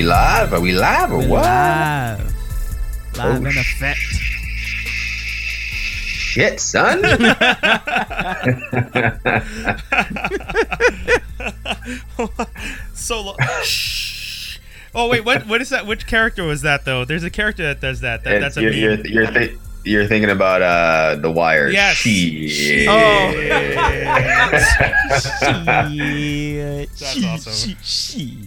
we live? Are we live or We're what? Live. Live Oh, in effect. Shit, son. so lo- Shh. Oh wait, what what is that? Which character was that though? There's a character that does that. that that's a you're, you're, meme. you're, thi- you're thinking about uh, the wire. Yes. Shit. Oh. Shit. That's awesome. Shit. Shit.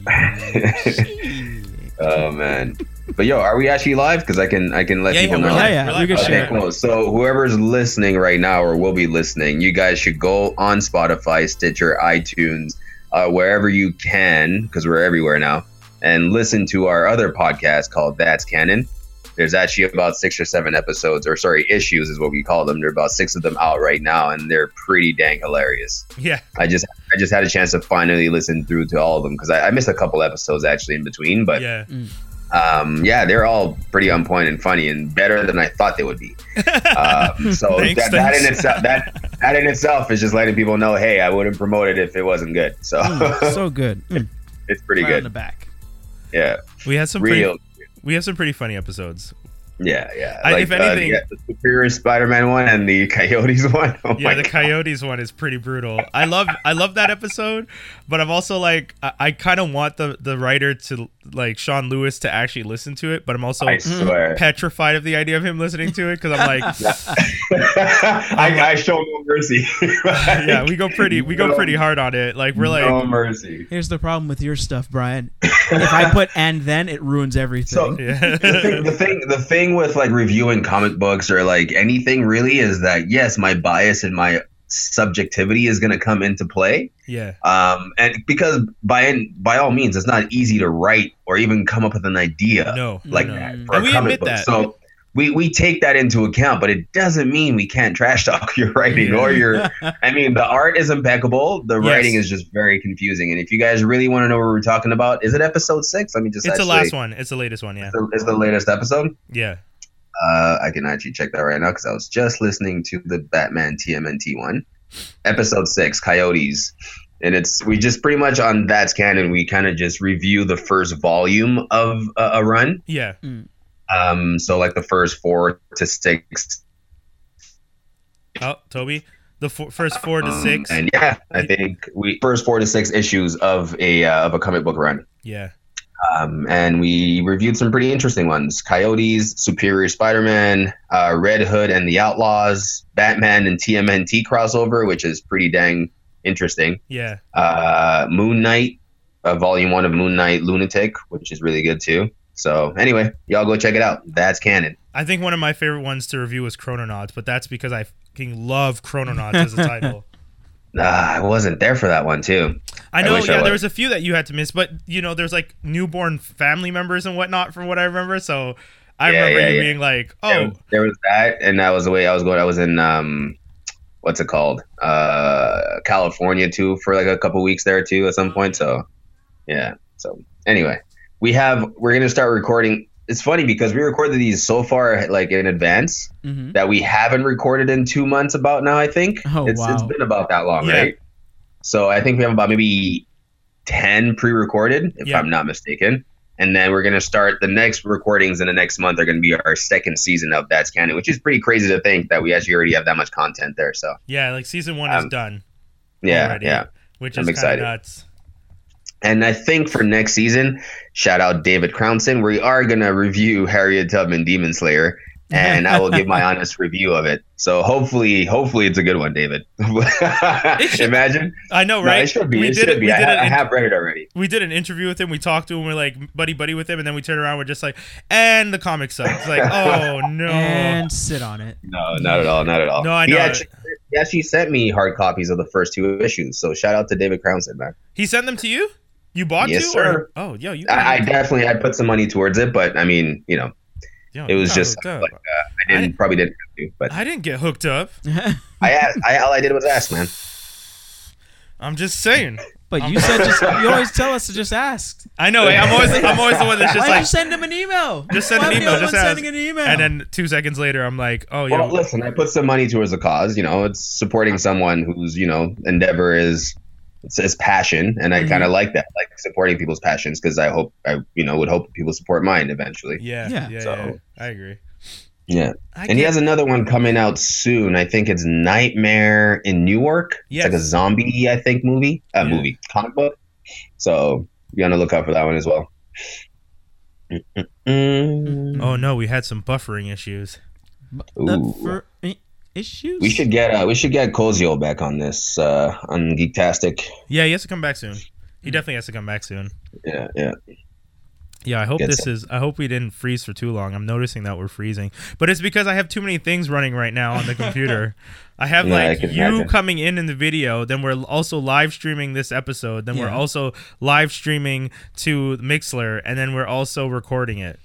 oh man. But yo, are we actually live? Because I can I can let Yeah, people yeah, know. live. Yeah, yeah, We're can live. share Okay, it. cool. So whoever's listening right now or will be listening, you guys should go on Spotify, Stitcher, iTunes, uh, wherever you can, because we're everywhere now, and listen to our other podcast called That's Canon. There's actually about six or seven episodes, or sorry, issues is what we call them. There are about six of them out right now, and they're pretty dang hilarious. Yeah, I just I just had a chance to finally listen through to all of them because I, I missed a couple episodes actually in between, but yeah. um, yeah, they're all pretty on point and funny and better than I thought they would be. Um, so Thanks, that, that in itself that that in itself is just letting people know, hey, I wouldn't promote it if it wasn't good. So Mm, so good. Mm, it's pretty good on the back. Yeah, we had some real. pretty, we have some pretty funny episodes. Yeah, yeah. I- if uh, anything- yeah, the Superior Spider-Man one and the Coyotes one. Oh Yeah, the God. Coyotes one is pretty brutal. I love I love that episode, but I'm also like I, I kind of want the the writer to like Sean Lewis to actually listen to it, but I'm also I swear. petrified of the idea of him listening to it because I'm like, I, I show no mercy. yeah, we go pretty we go No- pretty hard on it. Like we're like, no mercy. Here's the problem with your stuff, Brian. if I put and then, it ruins everything. So- yeah, the thing, the thing the thing with like reviewing comic books or like anything really is that yes my bias and my subjectivity is going to come into play yeah, um and because by by all means it's not easy to write or even come up with an idea no, like no. that Mm. for And a we comic admit book that. so we, we take that into account, but it doesn't mean we can't trash talk your writing or your. I mean, the art is impeccable. The Yes. writing is just very confusing. And if you guys really want to know what we're talking about, is it episode six? Let me just. It's the last one. It's the latest one. Yeah, It's the, it's the latest episode. yeah. Uh, I can actually check that right now because I was just listening to the Batman TMNT one, episode six, Coyotes, and it's we just pretty much on that's canon. We kind of just review the first volume of a, a run. Yeah. Um, so like the first four to six. Oh, Toby, the four, first four to um, six. and yeah, I think we first four to six issues of a uh, of a comic book run. Yeah. Um, and we reviewed some pretty interesting ones: Coyotes, Superior Spider-Man, uh, Red Hood and the Outlaws, Batman and TMNT crossover, which is pretty dang interesting. Yeah. Uh, Moon Knight, uh, Volume One of Moon Knight Lunatic, which is really good too. So anyway, y'all go check it out. That's canon. I think one of my favorite ones to review was Chrononauts, but that's because I fucking love Chrononauts as a title. Ah, I wasn't there for that one too. I I know, I yeah, there was. was a few that you had to miss, but you know, there's like newborn family members and whatnot from what I remember. So I Yeah, remember yeah, you yeah. being like, "Oh, was- there was that, and that was the way I was going. I was in um, what's it called? Uh, California too for like a couple weeks there too at some point. So yeah. So anyway, we have we're gonna start recording. It's funny because we recorded these so far like in advance hmm that we haven't recorded in two months. About now, I think Oh, it's it's wow. been about that long, Yeah. right? So I think we have about maybe ten pre-recorded, if Yeah. I'm not mistaken. And then we're gonna start the next recordings in the next month are gonna be our second season of That's Canon, which is pretty crazy to think that we actually already have that much content there. So yeah, like season one is Um, done." yeah, already, yeah. Which I'm is kind excited. of nuts. And I think for next season, shout out David Crownson, we are gonna review Harriet Tubman Demon Slayer, and I will give my honest review of it. So hopefully, hopefully it's a good one, David. should- Imagine, I know, no, right? it should be. We it did should it. be. We I, did ha- it. I have read it already. we did an interview with him. We talked to him. We're like buddy buddy with him, and then we turn around. We're just like, and the comic sucks. Like, oh no. And sit on it. No, not at all. Not at all. No, I He know. actually, he actually sent me hard copies of the first two issues. So shout out to David Crownson, man. he sent them to you. You bought Yes, two? sir. Or, oh, yeah. you. I, I definitely I put some money towards it, but I mean, you know, yo, it was just like uh, I didn't probably didn't have to, but I didn't get hooked up. I asked. I all I did was ask, man. I'm just saying. but you said just you always tell us to just ask. I know. I'm always I'm always the one that's just Why don't you like, send him an email? just send Why an am I the email. Just ask. sending an email. And then two seconds later, I'm like, oh yeah. Well, listen, I put some money towards the cause. You know, it's supporting someone whose you know endeavor is it's his passion, and I kind of like that, like supporting people's passions because I hope I you know would hope people support mine eventually. Yeah, Yeah. yeah, So- yeah. I agree. Yeah, I and he has another one coming out soon. I think it's Nightmare in Newark. Yes. It's like a zombie, I think, movie, uh, Yeah. movie, comic book. So be on the lookout for that one as well. Mm-mm-mm. Oh no, we had some buffering issues. The fir- i- issues. We should get uh, we should get Cozio back on this uh, on Geektastic. Yeah, he has to come back soon. He definitely has to come back soon. Yeah, yeah. Yeah, I hope this is. I hope we didn't freeze for too long. I'm noticing that we're freezing, but it's because I have too many things running right now on the computer. I have Yeah, like can you imagine. coming in in the video. Then we're also live streaming this episode. Then we're also live streaming to Mixlr, and then we're also recording it.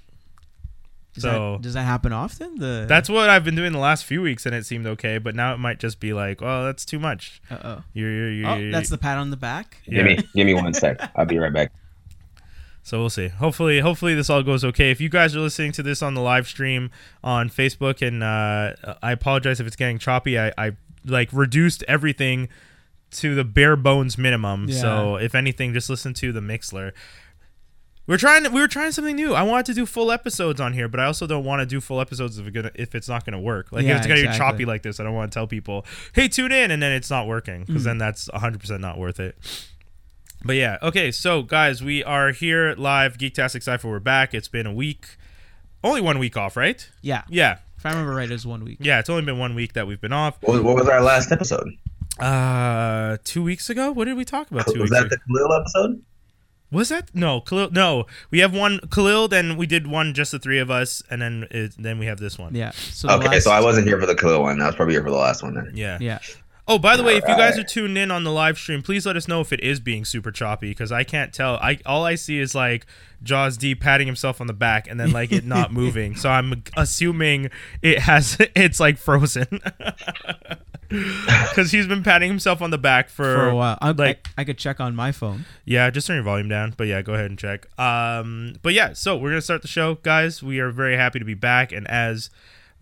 Does so- that, does that happen often? The That's what I've been doing the last few weeks, and it seemed okay. But now it might just be like, well, that's too much. Uh oh. You're, you're, you're, Oh, that's the pat on the back. yeah. Give me give me one sec. I'll be right back. So we'll see. Hopefully, hopefully this all goes okay. If you guys are listening to this on the live stream on Facebook, and uh, I apologize if it's getting choppy. I, I like reduced everything to the bare bones minimum. So if anything, just listen to the Mixlr. We're trying. We were trying something new. I wanted to do full episodes on here, but I also don't want to do full episodes if, it gonna, if it's not going to work. Like Yeah, if it's going to exactly. be choppy like this, I don't want to tell people, "Hey, tune in," and then it's not working because Mm. then that's 100 percent not worth it. But yeah, okay. So guys, we are here live. Geektastic Cipher. We're back. It's been a week, only one week off, right? Yeah. Yeah, If I remember right, it was one week. yeah. It's only been one week that we've been off. What, what was our last episode? Uh, two weeks ago. What did we talk about? Two Was weeks that ago? the Khalil episode? Was that no Khalil? No, we have one Khalil. Then we did one, just the three of us, and then it, then we have this one. Yeah. So Okay, last, so I wasn't here for the Khalil one. I was probably here for the last one then. Yeah. Yeah. Oh, by the way, if you guys are tuned in on the live stream, please let us know if it is being super choppy because I can't tell. I all I see is like Jaws D patting himself on the back and then like it not moving. So I'm assuming it has it's like frozen because he's been patting himself on the back for, For a while, I, like- I, I could check on my phone. yeah. Just turn your volume down, but yeah, go ahead and check. Um, but yeah, so we're gonna start the show, guys. We are very happy to be back, and as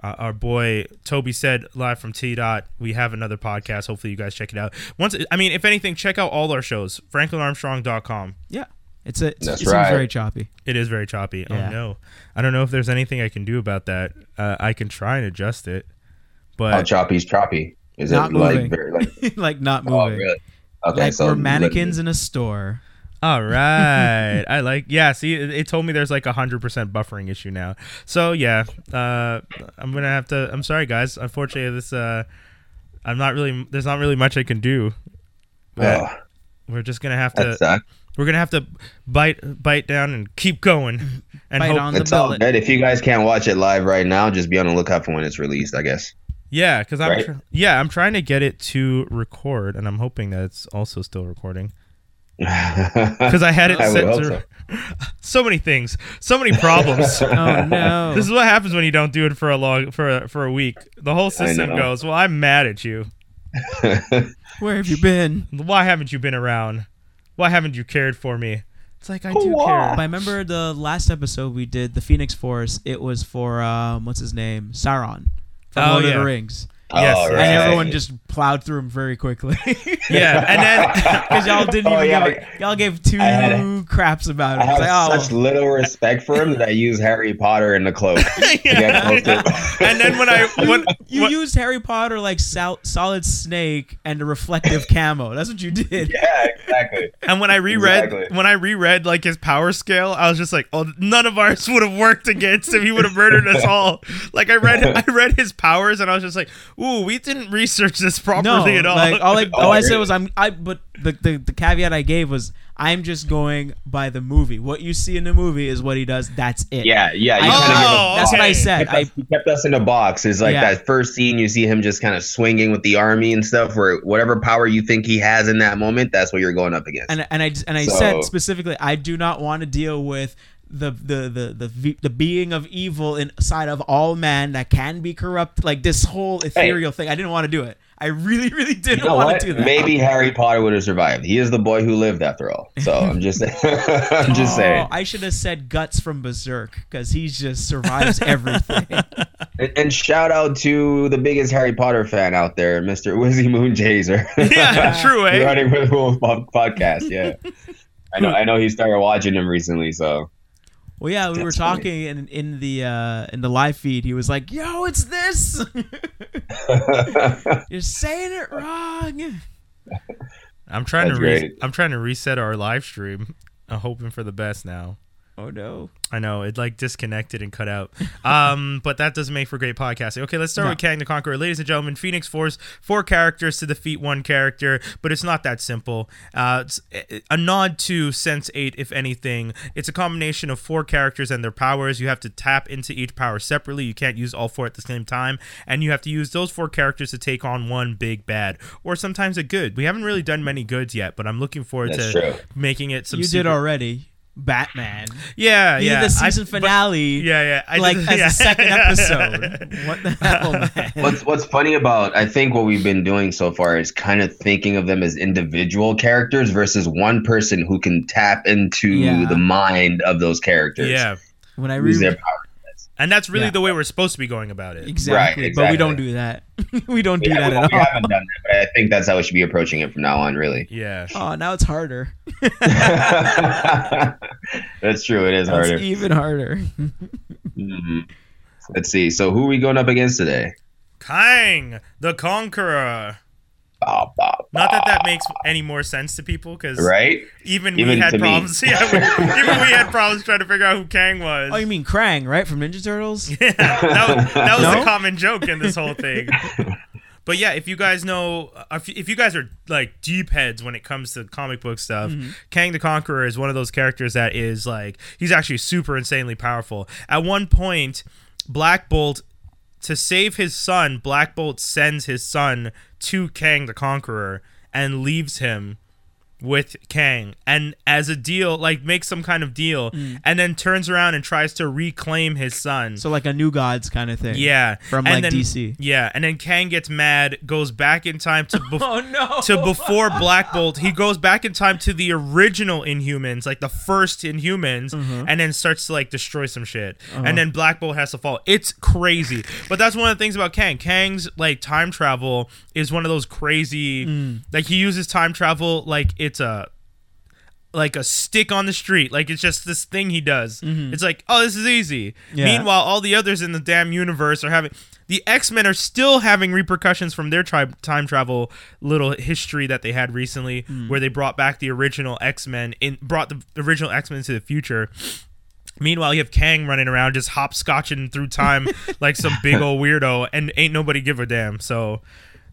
uh, our boy Toby said live from T Dot. We have another podcast. Hopefully, you guys check it out. Once, I mean, if anything, check out all our shows. FranklinArmstrong.com. Yeah. It's a. It's, That's it seems right. very choppy. It is very choppy. Yeah. Oh no, I don't know if there's anything I can do about that. Uh, I can try and adjust it, but How choppy's choppy? Is Not it like moving. very like? like not Oh, moving. really? Okay, like so we're mannequins in a store. All right. I like yeah, see it, it told me there's like a 100% buffering issue now. So yeah, uh I'm going to have to I'm sorry guys. Unfortunately this uh I'm not really there's not really much I can do. But Oh, we're just going to have to we're going to have to bite bite down and keep going and Bite hope on the It's all good. If you guys can't watch it live right now, just be on the lookout for when it's released. I guess. Yeah, cuz I'm Right? tr- yeah, I'm trying to get it to record and I'm hoping that it's also still recording cuz I had it I set to so many things, so many problems. Oh no. This is what happens when you don't do it for a long for a, for a week. The whole system goes, "Well, I'm mad at you. Where have you been? Why haven't you been around? Why haven't you cared for me?" It's like I do Wah. care. I remember the last episode we did, the Phoenix Force. It was for um, what's his name, Sauron from Oh, Lord of the Rings, Yes, All and and right. everyone just plowed through him very quickly. Yeah, and then because y'all didn't Oh, even yeah, give a, y'all gave two I had- craps about it. I It's have like, oh, such little respect for him that I use Harry Potter in the cloak. to get close to him. and then when I when, you when- used Harry Potter like sal- solid snake and a reflective camo. That's what you did. yeah, exactly. and when I reread Exactly. when I reread like his power scale, I was just like, "Oh, none of ours would have worked against him. He would have murdered us all." Like I read I read his powers, and I was just like, "Ooh, we didn't research this properly No, at all." like all, I, all I said was I'm I. But the, the the caveat I gave was I'm just going by the movie. What you see in the movie is what he does. That's it. Yeah, yeah. I- kinda Oh, that's what I okay. said. kept I us, he kept us in a box. Is like Yeah. that first scene you see him just kind of swinging with the army and stuff. Where whatever power you think he has in that moment, that's what you're going up against. and and I and I So- said specifically, I do not want to deal with the the the the the being of evil inside of all man that can be corrupt. Like this whole ethereal thing. I didn't want to do it. I really really didn't you know want what? to do that. Maybe Harry Potter would have survived. He is the boy who lived, after all. So I'm just, I'm just Oh, saying. I should have said guts from Berserk because he just survives everything. And, and shout out to the biggest Harry Potter fan out there, Mr. Wizzy Moon Chaser. Yeah, true, eh? Running with Wolf po- podcast, yeah. I know. I know he started watching them recently, so Well, yeah, we were That's funny. talking in in the uh, in the live feed. He was like, "Yo, it's this. You're saying it wrong." I'm trying That's to re- I'm trying to reset our live stream. I'm hoping for the best now. Oh no. I know it like disconnected and cut out. Um, but that doesn't make for great podcasting. Okay, let's start No. with Kang the Conqueror. Ladies and gentlemen, Phoenix Force four characters to defeat one character, but it's not that simple. Uh, it's a nod to Sense8, if anything. It's a combination of four characters and their powers. You have to tap into each power separately. You can't use all four at the same time, and you have to use those four characters to take on one big bad, or sometimes a good. We haven't really done many goods yet, but I'm looking forward That's to true. making it some. you did already. Batman. Yeah, You yeah. did the I- season but- finale. yeah, yeah. I like did- as yeah. a second episode. What the hell, man? what's what's funny about I think what we've been doing so far is kind of thinking of them as individual characters versus one person who can tap into Yeah. the mind of those characters. Yeah, When I Use read their power. And that's really Yeah. the way we're supposed to be going about it. exactly, Right, but we don't do that. we don't do Yeah, that we, at we all. haven't done that, but I think that's how we should be approaching it from now on, really. Yeah. Oh, now it's harder. that's true. It is It's harder. even harder. Mhm. Let's see. So who are we going up against today? Kang the Conqueror. Bow, bow, Not that that makes any more sense to people because right. even, Even we had to me. problems. Yeah, we, even we had problems trying to figure out who Kang was. Oh, you mean Krang, right? From Ninja Turtles? Yeah, that was, that was No? the common joke in this whole thing. But yeah, if you guys know, if if you guys are like deep heads when it comes to comic book stuff, mm-hmm. Kang the Conqueror is one of those characters that is like he's actually super insanely powerful. At one point, Black Bolt to save his son, Black Bolt sends his son to Kang the Conqueror and leaves him with Kang and as a deal like makes some kind of deal and then turns around and tries to reclaim his son. So like a New Gods kind of thing. Yeah, From, and like, then, DC. Yeah, and then Kang gets mad, goes back in time to bef- Oh no. to before Black Bolt. He goes back in time to the original Inhumans, like the first Inhumans, Mm-hmm. and then starts to like destroy some shit. Uh-huh. And then Black Bolt has to fall. It's crazy, but that's one of the things about Kang. Kang's like time travel is one of those crazy. Mm. Like he uses time travel like it's a like a stick on the street. Like it's just this thing he does. It's like, oh, this is easy. Mm-hmm. Yeah. Meanwhile, all the others in the damn universe are having the X Men are still having repercussions from their tri- time travel little history that they had recently, Hmm. where they brought back the original X Men in brought the original X Men into the future. Meanwhile, you have Kang running around just hopscotching through time like some big old weirdo, and ain't nobody give a damn. So,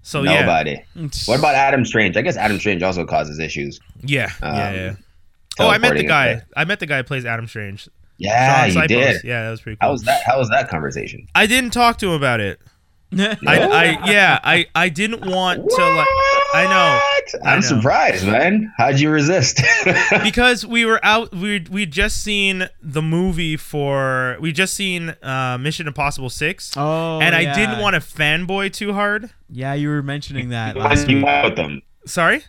so yeah, What about Adam Strange? I guess Adam Strange also causes issues. yeah, yeah, Um, yeah. Oh, I met the guy. I met the guy who plays Adam Strange. Yeah, Sean you did. Yeah, that was pretty cool. How was that? How was that conversation? I didn't talk to him about it. I, I yeah, I, I didn't want to like I know. What? I I'm know. surprised, man. How'd you resist? because we were out we we just seen the movie for we just seen uh Mission Impossible 6 Oh. and I yeah. didn't want to fanboy too hard. Yeah, you were mentioning that When last you week. went with them. Sorry?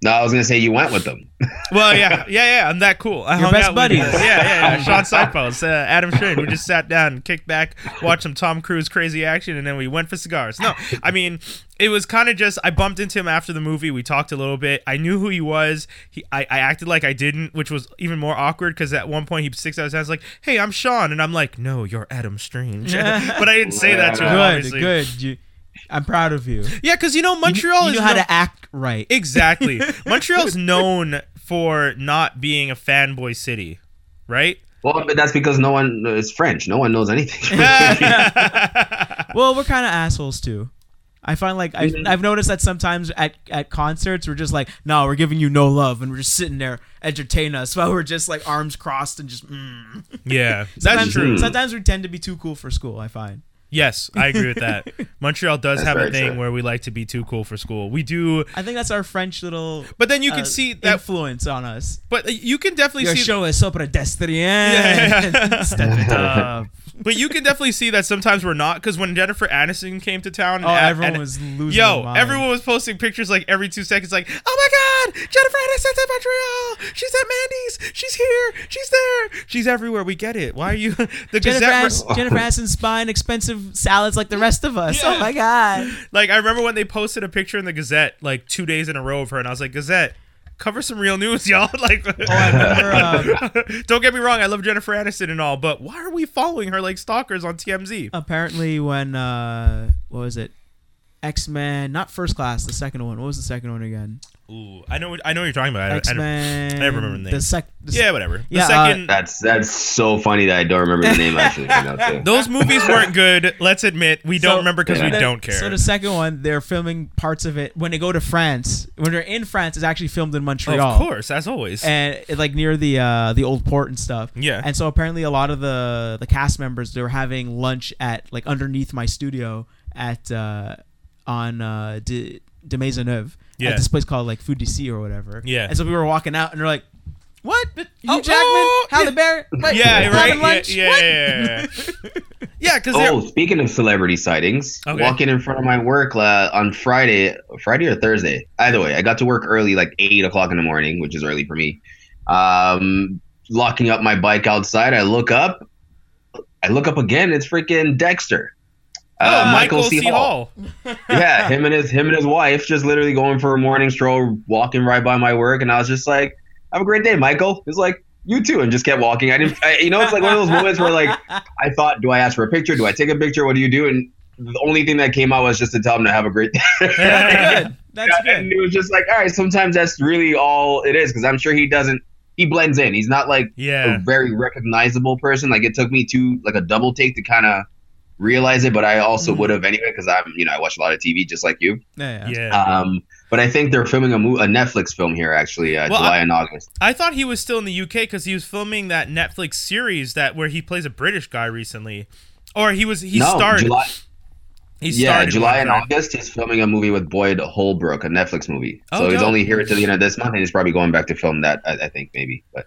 No, I was gonna say you went with them. Well, yeah, yeah, yeah. I'm that cool. I Your hung best out buddies. With, yeah, yeah, yeah. Shaun Sipos, uh, Adam Strange. We just sat down, kicked back, watched some Tom Cruise crazy action, and then we went for cigars. No, I mean, it was kind of just I bumped into him after the movie. We talked a little bit. I knew who he was. He, I, I acted like I didn't, which was even more awkward because at one point he sticks out his hands like, "Hey, I'm Sean," and I'm like, "No, you're Adam Strange," but I didn't say that to him. Good, obviously. good. You, I'm proud of you. Yeah, because you know You- Montreal you, is know how no- to act right. Exactly. Montreal's known for not being a fanboy city, right? Well, but that's because no one is French. No one knows anything. well, we're kind of assholes too. I find like I've, Mm-hmm. I've noticed that sometimes at, at concerts we're just like, no, we're giving you no love, and we're just sitting there entertain us while we're just like arms crossed and just. Mm. yeah, that's Sometimes, true. Sometimes we tend to be too cool for school. I find. Yes, I agree with that. Montreal does That's have a thing true. where we like to be too cool for school. We do, I think that's our French little. but then you can uh, see that. influence on us. But you can definitely Your see. show is so pedestrian. Yeah. Step it up. But you can definitely see that sometimes we're not because when Jennifer Aniston came to town, Oh, and- everyone and- was losing Yo, everyone was posting pictures like every two seconds, like, "Oh my God, Jennifer Aniston's at Montreal. She's at Mandy's. She's here. She's there. She's everywhere. We get it. Why are you the Jennifer, Gazette?" As- Jennifer Aniston's buying expensive salads like the rest of us. Oh yeah. Oh my god. Like I remember when they posted a picture in the Gazette like two days in a row of her, and I was like, Gazette, cover some real news, y'all. like, Oh, remember. Um, don't get me wrong, I love Jennifer Aniston and all, but why are we following her like stalkers on TMZ? apparently, when uh, what was it? X Men, not First Class, the second one. What was the second one again? Ooh, I know, what- I know what you're talking about. I, I X don't- I never remember the name. The sec. The yeah, whatever. The Yeah, uh. That's that's so funny that I don't remember the name actually. right now, those movies weren't good. Let's admit we don't So- remember because we don't care. So the second one, they're filming parts of it when they go to France. When they're in France, it's actually filmed in Montreal. of course, as always. and it, like near the uh the old port and stuff. Yeah. And so apparently a lot of the the cast members they were having lunch at like underneath my studio at uh on uh de, de Maisonneuve Yeah. at this place called like Food DC or whatever. Yeah. And so we were walking out and they're like, "What? Hugh Oh, Jackman? oh, Halle yeah. Berry? What? yeah, Having right. Lunch? yeah, yeah, yeah. yeah, because Oh, speaking of celebrity sightings, Okay. walking in front of my work uh, on Friday, Friday or Thursday. Either way, I got to work early, like eight o'clock in the morning, which is early for me. Um, locking up my bike outside, I look up. I look up again. It's freaking Dexter. Uh, oh, Michael, C. Hall. yeah, him and his him and his wife just literally going for a morning stroll, walking right by my work, and I was just like, "Have a great day, Michael." He's like, "You too," and just kept walking. I didn't, I, you know, it's like one of those moments where like I thought, "Do I ask for a picture? Do I take a picture? What do you do?" And the only thing that came out was just to tell him to have a great day. That's good. That's and good. it was just like, all right, sometimes that's really all it is because I'm sure he doesn't. He blends in. He's not like Yeah. a very recognizable person. Like it took me to like a double take to kind of realize it, but I also Mhm. would have anyway because I'm, you know, I watch a lot of TV just like you. Yeah. yeah. Yeah. Um, but I think they're filming a, mo- a Netflix film here actually, uh, Well, July I- and August. I thought he was still in the UK because he was filming that Netflix series that where he plays a British guy recently, or he was he no, started. July, he yeah, July and? August. He's filming a movie with Boyd Holbrook, a Netflix movie. Oh, so he's only here to the end of this month, and he's probably going back to film that. I, I think maybe, but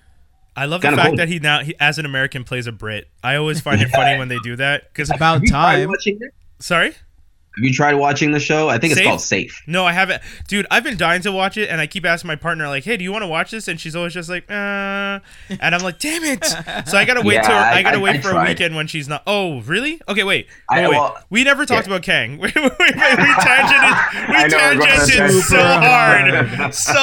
I love the Kinda fact cool. that he now he, as an American plays a Brit. I always find it funny when they do that because About Have you tried time. sorry. Have you tried watching the show? I think it's Safe? called Safe. No, I haven't, dude. I've been dying to watch it, and I keep asking my partner, like, "Hey, do you want to watch this?" And she's always just like, "Uh," and I'm like, "Damn it!" So I gotta wait Yeah, till I, I- gotta I- wait I for a weekend when she's not. Oh, really? Okay, wait. I- Wait, wait. well, we never talked yeah. about Kang. we, we, we, we tangented. We I know, tangented so hard, so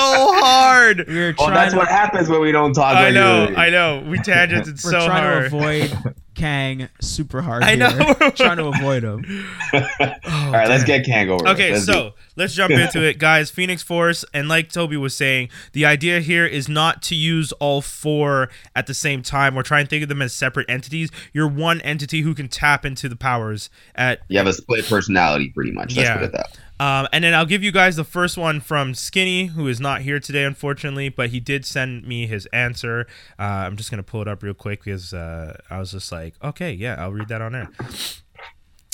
hard. We were Well, trying that's to, what happens when we don't talk. I know, regularly. I know. We tangented we're so trying hard. to avoid Kang super hard. I know. here. trying to avoid him. All oh, right, let's get Kang over. Okay, Let's so it. let's jump into it, guys. Phoenix Force, and like Toby was saying, the idea here is not to use all four at the same time or try and think of them as separate entities. You're one entity who can tap into the powers at you have a split personality, pretty much. Let's Yeah. put it that. Um, and then I'll give you guys the first one from Skinny, who is not here today, unfortunately, but he did send me his answer. Uh, I'm just gonna pull it up real quick because uh, I was just like, okay, yeah, I'll read that on air.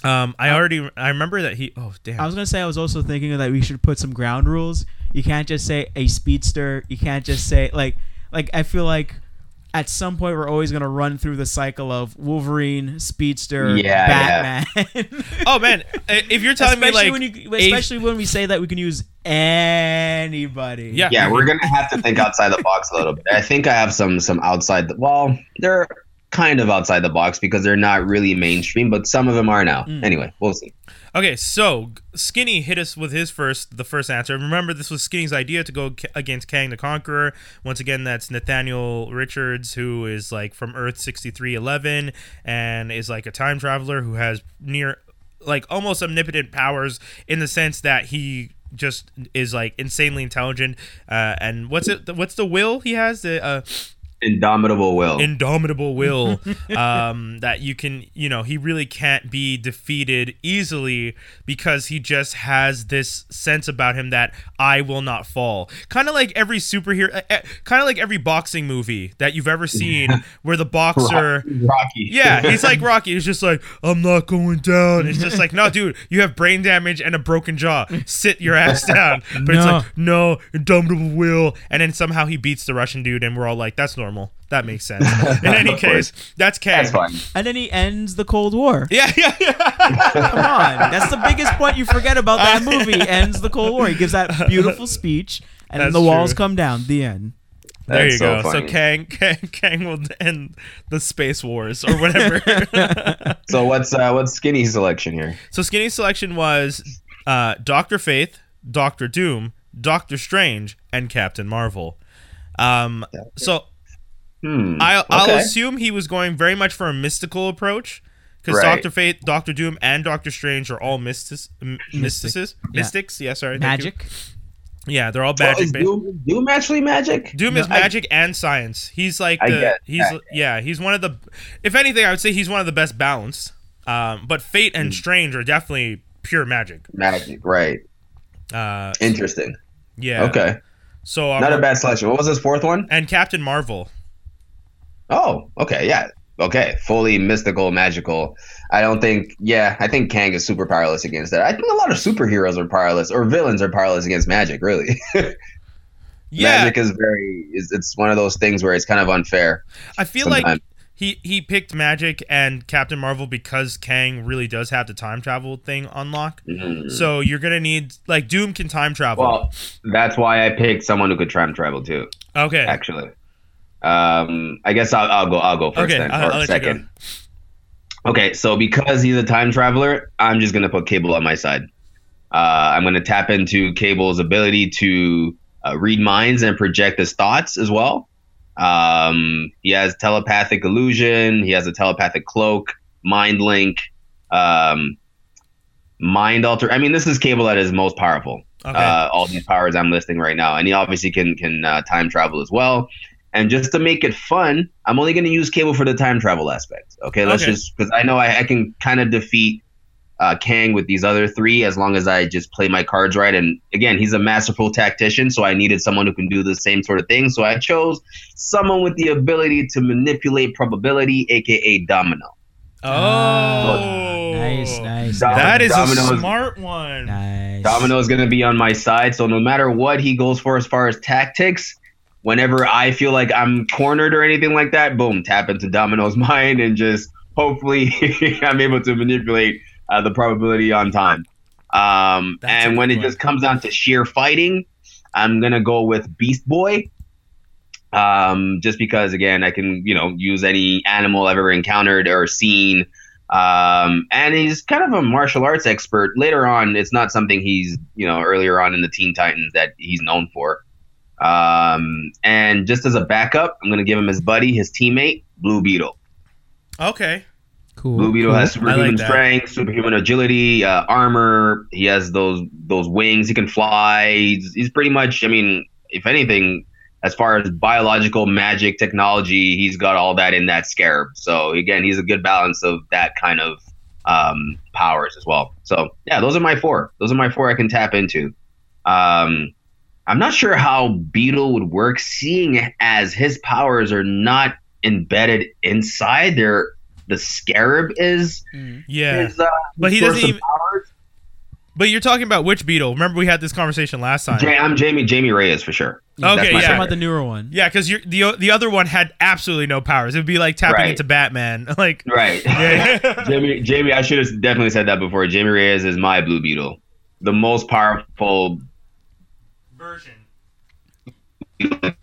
Um, I already I remember that he. Oh damn. I was gonna say I was also thinking that we should put some ground rules. You can't just say a speedster. You can't just say like like I feel like at some point we're always gonna run through the cycle of Wolverine, speedster, Yeah, Batman. oh man, if you're telling me especially like when you, a- especially when we say that we can use anybody. Yeah. Yeah, we're gonna have to think outside the box a little bit. I think I have some some outside. The, well, they're kind of outside the box because they're not really mainstream, but some of them are now. Mm. Anyway, we'll see. Okay, so Skinny hit us with his first, the first answer. Remember, this was Skinny's idea to go against Kang the Conqueror. Once again, that's Nathaniel Richards, who is like from Earth sixty three eleven, and is like a time traveler who has near, like almost omnipotent powers in the sense that he just is like insanely intelligent. Uh, and what's it? What's the will he has? The uh, Indomitable will. indomitable will um, that you can you know he really can't be defeated easily because he just has this sense about him that i will not fall kind of like every superhero kind of like every boxing movie that you've ever seen where the boxer Rocky. yeah, he's like Rocky. He's just like, I'm not going down. It's just like, no, dude, you have brain damage and a broken jaw. Sit your ass down. But it's like, no, indomitable will. And then somehow he beats the Russian dude, and we're all like, that's normal. That makes sense. In any Of case, that's Kang. That's fine. And then he ends the Cold War. Yeah, yeah, yeah. Come on, that's the biggest point you forget about that movie. Ends the Cold War. He gives that beautiful speech, and then That's the walls true. come down. The end. There you so go. So. Kang, Kang, Kang will end the space wars or whatever. So what's uh, what's Skinny's selection here? so Skinny's selection was uh, Doctor Fate, Doctor Doom, Doctor Strange, and Captain Marvel. Um, so Hmm. I, I'll assume he was going very much for a mystical approach because Right. Doctor Fate, Doctor Doom, and Doctor Strange are all mystic, m- mysticis, Yeah. mystics. Yeah, sorry. Magic. Yeah, they're all magic is based. Doom, Doom actually magic? Doom is No, I- magic and science. He's like I the he's that. yeah, he's one of the if anything I would say he's one of the best balanced. Um, but Fate Hmm. and Strange are definitely pure magic. Magic, right? Uh, Interesting. yeah. Okay, So um, not a bad selection. What was his fourth one? and Captain Marvel. Oh, okay, yeah, okay, fully mystical, magical. I don't think, yeah, I think Kang is super powerless against that. I think a lot of superheroes are powerless, or villains are powerless against magic. Really, Yeah, magic is very, is it's one of those things where it's kind of unfair. I feel like he he picked magic and Captain Marvel because Kang really does have the time travel thing unlock. Mhm. So you're gonna need like Doom can time travel. Well, that's why I picked someone who could time travel too. okay. Actually, um, I guess I'll, I'll go. I'll go first Okay, then, I'll- I'll let you go. second. Okay, so because he's a time traveler, I'm just gonna put Cable on my side. Uh, I'm gonna tap into Cable's ability to uh, read minds and project his thoughts as well. Um, he has telepathic illusion. He has a telepathic cloak, mind link, um, mind alter. I mean, this is Cable at his most powerful Okay. uh, all these powers I'm listing right now, and he obviously can can uh, time travel as well. And just to make it fun, I'm only going to use Cable for the time travel aspect. Okay, let's Okay. just because I know I, I can kind of defeat uh, Kang with these other three as long as I just play my cards right. And again, he's a masterful tactician, so I needed someone who can do the same sort of thing. So I chose someone with the ability to manipulate probability, aka Domino. oh, Nice, nice. Dom- That is Domino's- a smart one. Nice. Domino is going to be on my side. So no matter what he goes for as far as tactics, whenever I feel like I'm cornered or anything like that, boom, tap into Domino's mind and just hopefully I'm able to manipulate uh, the probability on time. Um, and when good it just comes down to sheer fighting, I'm going to go with Beast Boy. Um, just because again, I can, you know, use any animal I've ever encountered or seen. Um, and he's kind of a martial arts expert. Later on, it's not something he's, you know, earlier on in the Teen Titans that he's known for. Um, and just as a backup, I'm going to give him his buddy, his teammate, Blue Beetle. Okay. Cool. Blue Beetle cool. has superhuman like strength, superhuman agility, uh, armor. He has those those wings. He can fly. He's, he's pretty much. I mean, if anything, as far as biological magic technology, he's got all that in that scarab. So again, he's a good balance of that kind of um, powers as well. So yeah, those are my four. Those are my four I can tap into. Um, I'm not sure how Beetle would work, seeing as his powers are not embedded inside. They're the scarab is Mm. Yeah. his, uh, But he doesn't even- powers. But you're talking about which beetle? Remember we had this conversation last time. Ja- I'm Jamie Jamie Reyes for sure. Okay, yeah. Favorite. about the newer one. Yeah, because the the other one had absolutely no powers. It would be like tapping Right. into Batman. Like, Right. Yeah. Jamie Jamie I should have definitely said that before. Jamie Reyes is my Blue Beetle. The most powerful version. Gotta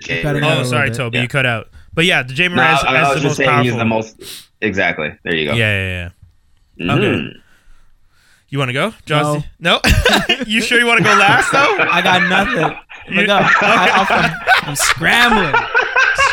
Jamie know. Oh, sorry, Toby, yeah. you cut out. But yeah, the Jamie No, Reyes I, I as was the just most saying powerful. he's the most exactly. There you go. yeah, yeah, yeah. Mhm. Okay. You want to go, Josh? No. No. you sure you want to go last though? I got nothing. You- Look up. I, I'm, I'm scrambling.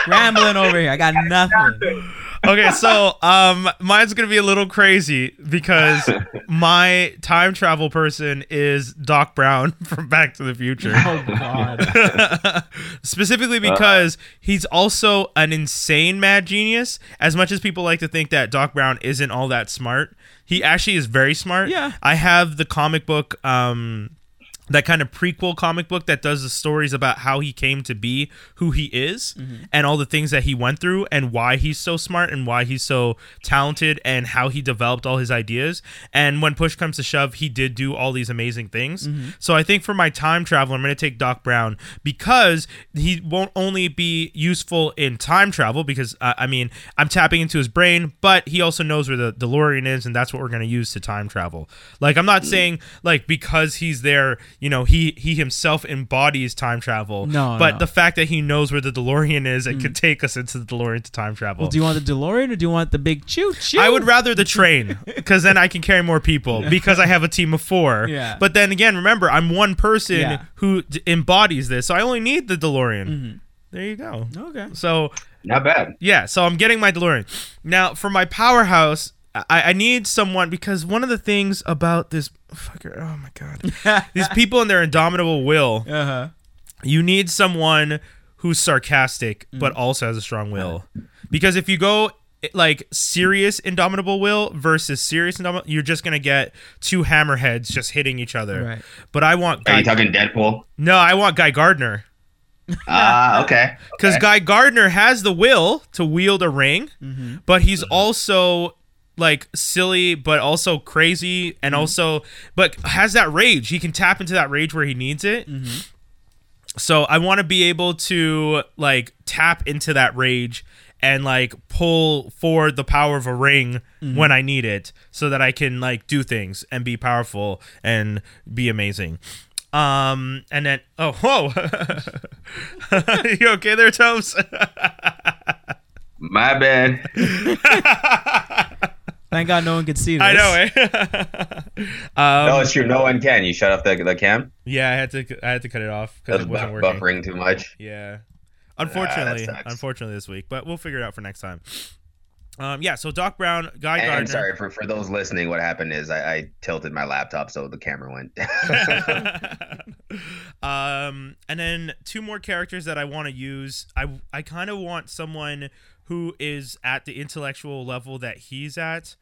Scrambling over here. I got nothing. okay, so um, mine's gonna be a little crazy because my time travel person is Doc Brown from Back to the Future. Oh God. Specifically because he's also an insane mad genius. As much as people like to think that Doc Brown isn't all that smart, he actually is very smart. Yeah. I have the comic book um that kind of prequel comic book that does the stories about how he came to be who he is Mm-hmm. and all the things that he went through and why he's so smart and why he's so talented and how he developed all his ideas and when push comes to shove he did do all these amazing things Mm-hmm. so i think for my time travel i'm going to take doc brown because he won't only be useful in time travel because uh, i mean i'm tapping into his brain but he also knows where the delorean is and that's what we're going to use to time travel like i'm not saying like because he's there you know he he himself embodies time travel No, but no. the fact that he knows where the delorean is and could mm. take us into the delorean to time travel Well, do you want the DeLorean or do you want the big choo choo? I would rather the train because then I can carry more people because I have a team of four. Yeah. But then again, remember, I'm one person Yeah. who d- embodies this, so I only need the DeLorean. Mm-hmm. There you go. Okay. So Not bad. yeah, so I'm getting my DeLorean. Now for my powerhouse, I, I need someone because one of the things about this fucker, oh my god, these people and their indomitable will, Uh huh. you need someone who's sarcastic but also has a strong will. Because if you go like serious indomitable will versus serious indomitable, you're just gonna get two hammerheads just hitting each other. Right. But I want Are you talking Deadpool? no, I want Guy Gardner Ah, okay. because Okay. Guy Gardner has the will to wield a ring, Mm-hmm. but he's also like silly but also crazy and mm-hmm. also but has that rage. He can tap into that rage where he needs it. Mm-hmm. So i want to be able to like tap into that rage and like pull forward the power of a ring mm-hmm. when i need it so that i can like do things and be powerful and be amazing. Um and then oh whoa. You okay there tomes My bad. Thank God no one could see this. i know eh um, no, it's true. No one can. You shut off the, the cam. yeah i had to i had to cut it off because it wasn't buff- working buffering too much. Yeah. Unfortunately, sucks. unfortunately this week, but we'll figure it out for next time. Um, yeah. So Doc Brown, Guy And, Gardner. and sorry for, for those listening. What happened is I, I tilted my laptop so the camera went. um, and then two more characters that I want to use. I I kind of want someone who is at the intellectual level that he's at.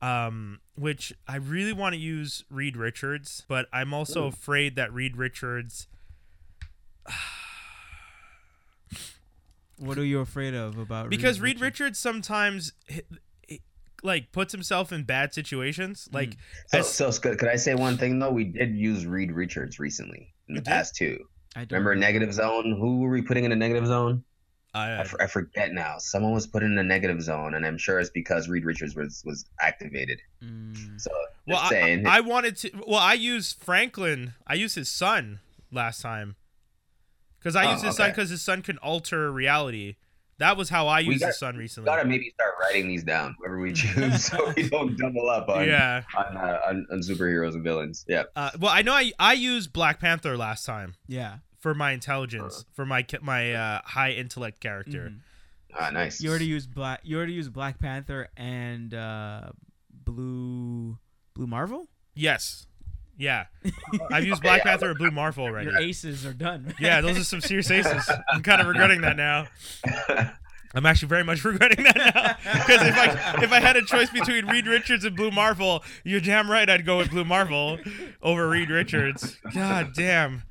Um, which I really want to use Reed Richards, but I'm also afraid that Reed Richards. What are you afraid of about because Reed Richards? Richards sometimes hi- hi- like puts himself in bad situations. Mm. Like so, as- so could, could I say one thing though? We did use Reed Richards recently in the past too. I don't Remember negative zone? Who were we putting in a negative zone? I, I, f- I forget now. Someone was put in a negative zone, and I'm sure it's because Reed Richards was was activated. Mm. So well, just I, saying. I wanted to. Well, I used Franklin. I used his son last time because I Oh, used his son because his son can alter reality. That was how I used got- his son recently. gotta maybe start writing these down, whoever we choose, so we don't double up on Yeah. on, uh, on on superheroes and villains. Yeah. Uh, well, I know I I used Black Panther last time Yeah. For my intelligence for my my uh, high intellect character. Mhm. Ah, nice. You already used black. You already used Black Panther and uh, Blue Blue Marvel. Yes. Yeah. I've used Black Panther and Blue Marvel already. Your aces are done. Yeah, those are some serious aces. I'm kind of regretting that now. I'm actually very much regretting that now because if I if I had a choice between Reed Richards and Blue Marvel, you're damn right I'd go with Blue Marvel over Reed Richards. God damn.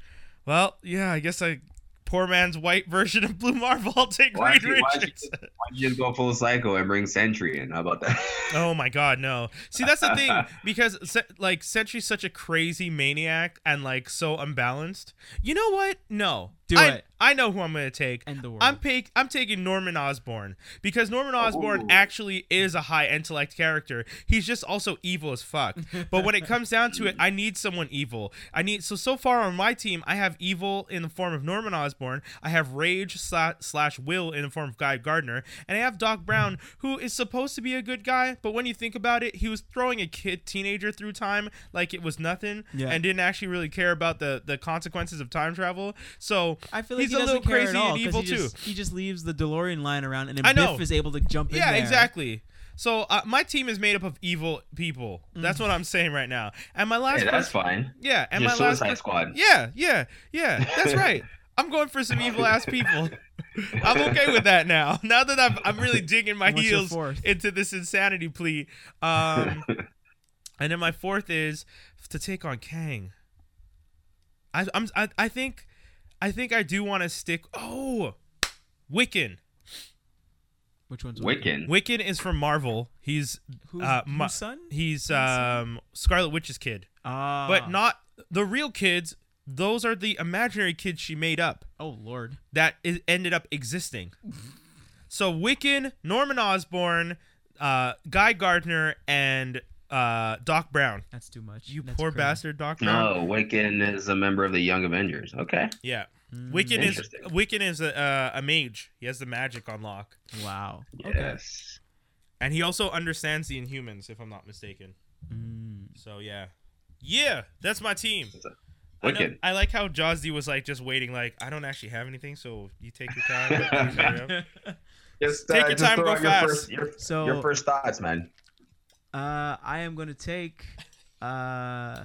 Well, yeah, I guess I poor man's white version of Blue Marvel. I'll take Why Reed don't you- why you- Richards. Why don't you go full cycle and bring Sentry in? How about that? Oh my god, no. See, that's the thing because like Sentry's such a crazy maniac and like so unbalanced. You know what? No. Do I, it. I know who I'm going to take. End the world. I'm pick, I'm taking Norman Osborn because Norman Osborn Ooh. actually is a high intellect character. He's just also evil as fuck. but when it comes down to it, I need someone evil. I need so so far on my team, I have evil in the form of Norman Osborn. I have rage slash, slash will in the form of Guy Gardner, and I have Doc Brown, who is supposed to be a good guy, but when you think about it, he was throwing a kid teenager through time like it was nothing, Yeah. and didn't actually really care about the the consequences of time travel. So I feel like he's he a doesn't little care crazy at all and 'cause evil he too. just, He just leaves the DeLorean lying around, and then I know. Biff is able to jump in Yeah, there. exactly. So uh, my team is made up of evil people. That's what I'm saying right now. And my last, hey, that's person- fine. yeah, and Your my last, Suicide per- Squad. yeah, yeah, yeah. That's right. I'm going for some evil ass people. I'm okay with that now. Now that I'm, I'm really digging my What's heels into this insanity plea. Um, and then my fourth is to take on Kang. I, I'm I, I think I think I do want to stick. Oh, Wiccan. Which one's Wiccan. Wiccan is from Marvel. He's Who's, uh, whose Ma- son? He's um Scarlet Witch's kid, Ah. but not the real kids. Those are the imaginary kids she made up Oh lord. that is, ended up existing. so Wiccan, Norman Osborn, uh, Guy Gardner, and uh, Doc Brown. That's too much. You That's poor crazy. bastard, Doc Brown. No, Wiccan is a member of the Young Avengers. Okay. Yeah. Mm, Wiccan is Interesting. Wiccan is a, uh, a mage. He has the magic on lock, Wow. Okay. Yes. and he also understands the Inhumans, if I'm not mistaken. Mm. So yeah, yeah, that's my team. I, know- Wiccan. I like how Jazzy was like just waiting, like I don't actually have anything, so you take your time. Please hurry up. Just Take your time, throw go out your fast. first, your, So your first thoughts, man. Uh, I am going to take uh,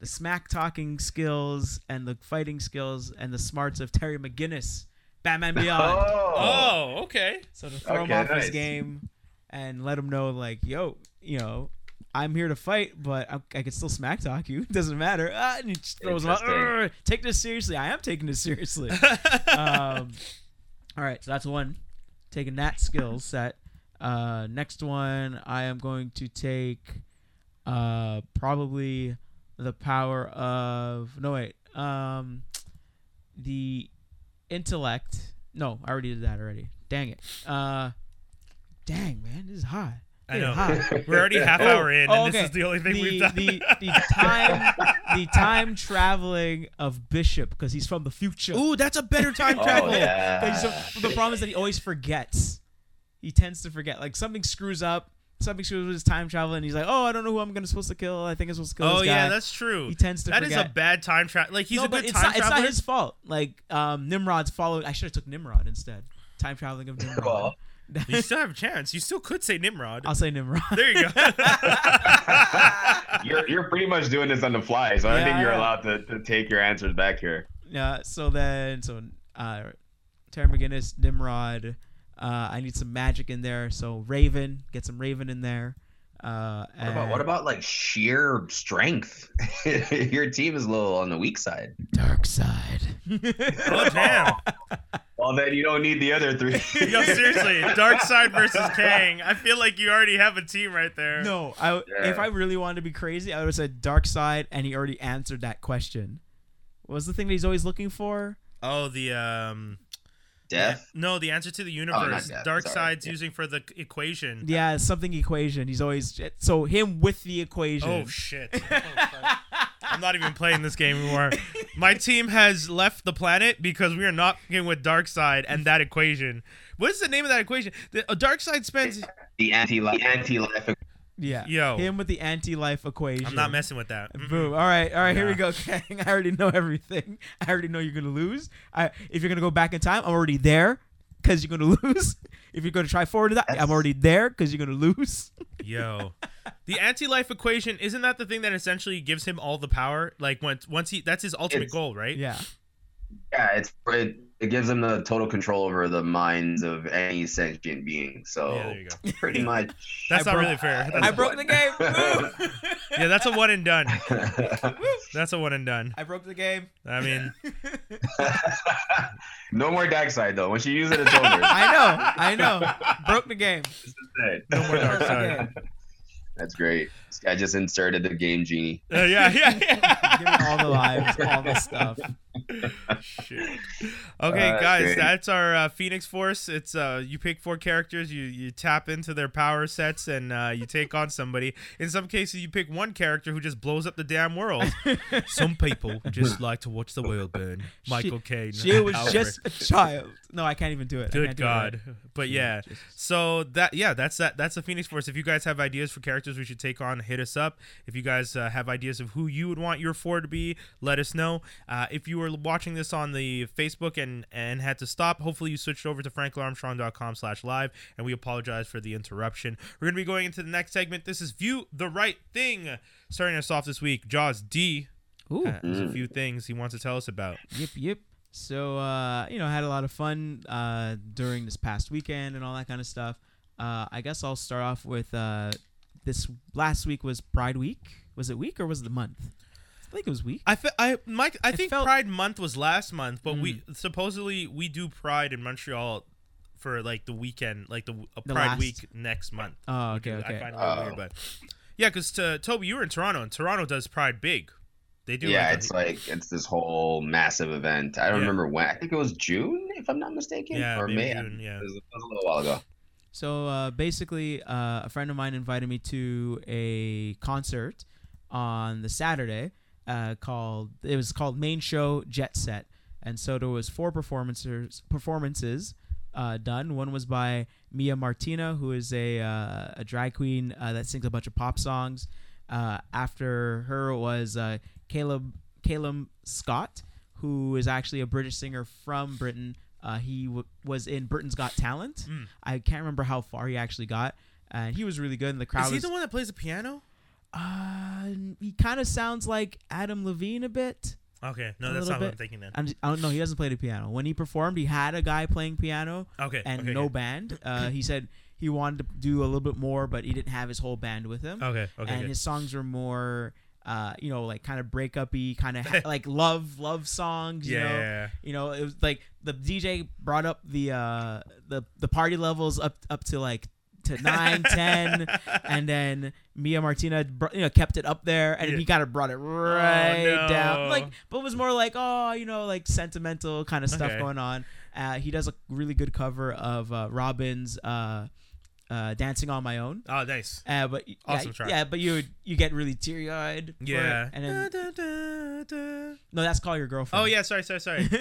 the smack talking skills and the fighting skills and the smarts of Terry McGinnis, Batman Beyond. Oh, okay. So to throw him Okay, off his game and let him know, like, yo, you know, I'm here to fight, but I, I can still smack talk you. Doesn't matter. Ah, and he just throws him out. Take this seriously. I am taking this seriously. um, all right, so that's one. Taking that skill set. Uh, next one, I am going to take uh, probably the power of no wait, um, the intellect. No, I already did that already. Dang it. Uh, dang man, this is hot. I know. hot. We're already half hour in, and Oh, this is the only thing the, we've done. The, the time the time traveling of Bishop because he's from the future. Ooh, that's a better time Oh, travel. yeah. 'Cause the, the problem is that he always forgets. He tends to forget. Like something screws up. Something screws with his time travel, and he's like, "Oh, I don't know who I'm gonna supposed to kill. I think I'm supposed to kill Oh this yeah, guy." that's true. He tends to forget. That is a bad time travel. Like he's no, a but good it's time not, it's not his fault. Like um, Nimrod's followed. I should have took Nimrod instead. Time traveling of Nimrod. Well, You still have a chance. You still could say Nimrod. I'll say Nimrod. there you go. you're you're pretty much doing this on the fly, so I Yeah, think you're yeah. allowed to, to take your answers back here. Yeah. So then, so uh, Terry McGinnis, Nimrod. Uh, I need some magic in there. So Raven, get some Raven in there. Uh, What about and what about like sheer strength? your team is a little on the weak side. Darkseid? oh damn. Well, then you don't need the other three. Yo, seriously, Darkseid versus Kang. I feel like you already have a team right there. No, I Yeah. if I really wanted to be crazy, I would have said Darkseid, and he already answered that question. What was the thing that he's always looking for? Oh, the um. Death. No, the answer to the universe. death, Dark sorry. Side's Yeah. using for the equation. Yeah, something equation. He's always so him with the equation. Oh shit. I'm not even playing this game anymore. My team has left the planet because we are not going with Darkseid and that equation. What is the name of that equation? The uh, Darkseid spends. The anti the anti life. Yeah, Yo. him with the anti-life equation. I'm not messing with that. Mm-mm. Boom. All right, all right. Here we go, Kang. I already know everything. I already know you're gonna lose. I, if you're gonna go back in time, I'm already there because you're gonna lose. If you're gonna try forward to that, I'm already there because you're gonna lose. Yo, the anti-life equation isn't that the thing that essentially gives him all the power? Like once once he that's his ultimate It's- goal, right? yeah. Yeah, it's it, it gives them the total control over the minds of any sentient being. So Yeah, there you go. pretty much. That's I not broke- really fair. I I That's, broke the game. Yeah, that's a one and done. That's a one and done. I broke the game. I mean, no more Darkseid though. Once you use it, it's over. I know. I know. Broke the game. no more Darkseid. That's great. This guy just inserted the game genie. Uh, yeah, yeah, yeah. Give all the lives, all the stuff. Shit. Okay, Uh, guys, great. that's our uh, Phoenix Force. It's uh, you pick four characters, you you tap into their power sets, and uh, you take on somebody. In some cases, you pick one character who just blows up the damn world. some people just like to watch the world burn. Michael Caine. She was just a child. No, I can't even do it. Good can't it God! right. But yeah, Jesus. so that yeah, that's that. That's the Phoenix Force. If you guys have ideas for characters we should take on, hit us up. If you guys uh, have ideas of who you would want your four to be, let us know. Uh, if you were watching this on the Facebook and and had to stop, hopefully you switched over to franklarmstrong.com/live. And we apologize for the interruption. We're gonna be going into the next segment. This is View the Right Thing. Starting us off this week, Jaws D Ooh. has a few things he wants to tell us about. Yep, yep. So uh, you know, I had a lot of fun uh, during this past weekend and all that kind of stuff. Uh, I guess I'll start off with uh, this last week was Pride Week. Was it week or was it the month? I think it was week. I fe- I Mike I think Pride Month was last month, but we Mm. supposedly we do Pride in Montreal for like the weekend, like the uh, The Pride last- week next month. Oh, okay, I okay. find it Oh. weird, but yeah, because to Toby, you were in Toronto, and Toronto does Pride big. They do. yeah, like a- it's like it's this whole massive event. I don't Yeah. remember when. I think it was June, if I'm not mistaken, Yeah, or May. June, yeah. It was, it was a little while ago. So uh, basically, uh, a friend of mine invited me to a concert on the Saturday uh, called it was called Main Show Jet Set, and so there was four performances performances uh, done. One was by Mia Martina, who is a uh, a drag queen uh, that sings a bunch of pop songs. Uh, after her was uh, Calum Calum Scott, who is actually a British singer from Britain. Uh, he w- was in Britain's Got Talent. Mm. I can't remember how far he actually got, and he was really good. And the crowd Is he was. the one that plays the piano? uh, he kind of sounds like Adam Levine a bit. Okay, no, that's not what. I'm thinking then. I'm just, I don't know. He doesn't play the piano. When he performed, he had a guy playing piano Okay, and okay, no band. Uh, he said he wanted to do a little bit more, but he didn't have his whole band with him. Okay, okay, and okay. his songs were more, uh, you know, like kind of breakup-y, kind of ha- like love, love songs. You Yeah, know, yeah, yeah. you know, it was like the DJ brought up the uh, the the party levels up up to like to nine, ten, and then Mia Martina, br- you know, kept it up there, and Yeah. he kind of brought it right no. down, like, but it was more like, oh, you know, like sentimental kind of stuff Okay. going on. Uh, he does a really good cover of uh, Robyn's uh, uh, "Dancing on My Own." Oh, nice. Uh, but Awesome yeah, track. yeah, but you you get really teary eyed. Yeah. and then Da, da, da, no, that's call your girlfriend. Oh yeah, sorry, sorry, sorry.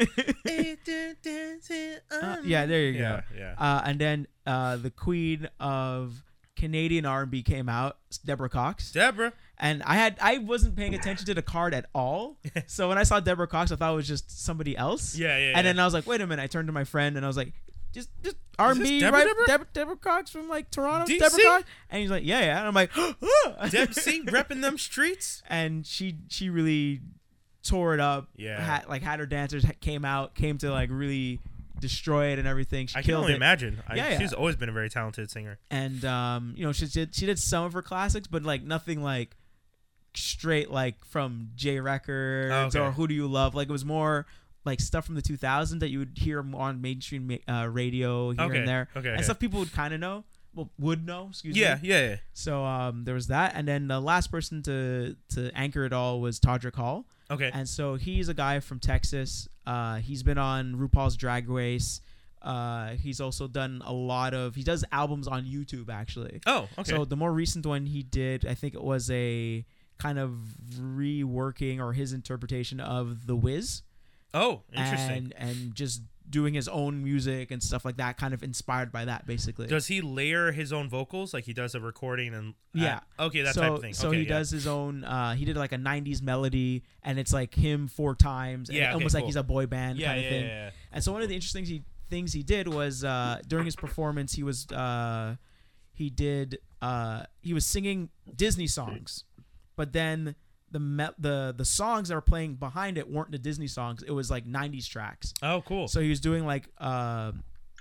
Uh, yeah, there you yeah, go. yeah. Uh, and then uh, the queen of Canadian R&B came out, Deborah Cox, Deborah. and I had I wasn't paying attention to the card at all. so when I saw Deborah Cox, I thought it was just somebody else. Yeah, yeah. And then I was like, wait a minute. I turned to my friend and I was like, just just R&B, Deborah, right? Deborah? Deborah, Cox from like Toronto. DC? Deborah Cox, and he's like, yeah, yeah. And I'm like, Deb C repping them streets. and she she really tore it up. Yeah. had, like had her dancers came out, came to like really destroy it and everything. She I can only it. imagine. I, Yeah, yeah. She's always been a very talented singer. and um, you know she did she did some of her classics, but like nothing like straight like from J Records Oh, okay. or Who Do You Love. Like it was more like stuff from the 2000s that you would hear on mainstream uh, radio here Okay, and there, okay, and okay. stuff people would kind of know. Well, would know. Excuse Yeah, me. yeah, yeah. Yeah. So um, there was that, and then the last person to to anchor it all was Todrick Hall. Okay. And so he's a guy from Texas. Uh, he's been on RuPaul's Drag Race. Uh, he's also done a lot of. He does albums on YouTube actually. oh, okay. So the more recent one he did, I think it was a kind of reworking or his interpretation of The Wiz, oh, interesting. and and just doing his own music and stuff like that, kind of inspired by that, basically. does he layer his own vocals like he does a recording and Yeah. uh, okay, that so, type of thing. So okay, he yeah. does his own. Uh, he did like a '90s melody, and it's like him four times, and Yeah, okay, almost like he's a boy band Yeah, kind yeah, of thing. yeah, yeah. And so one of the interesting he, things he did was uh, during his performance, he was uh, he did uh, he was singing Disney songs, but then the me- the the songs that were playing behind it weren't the Disney songs. It was like '90s tracks. Oh, cool. So he was doing like uh,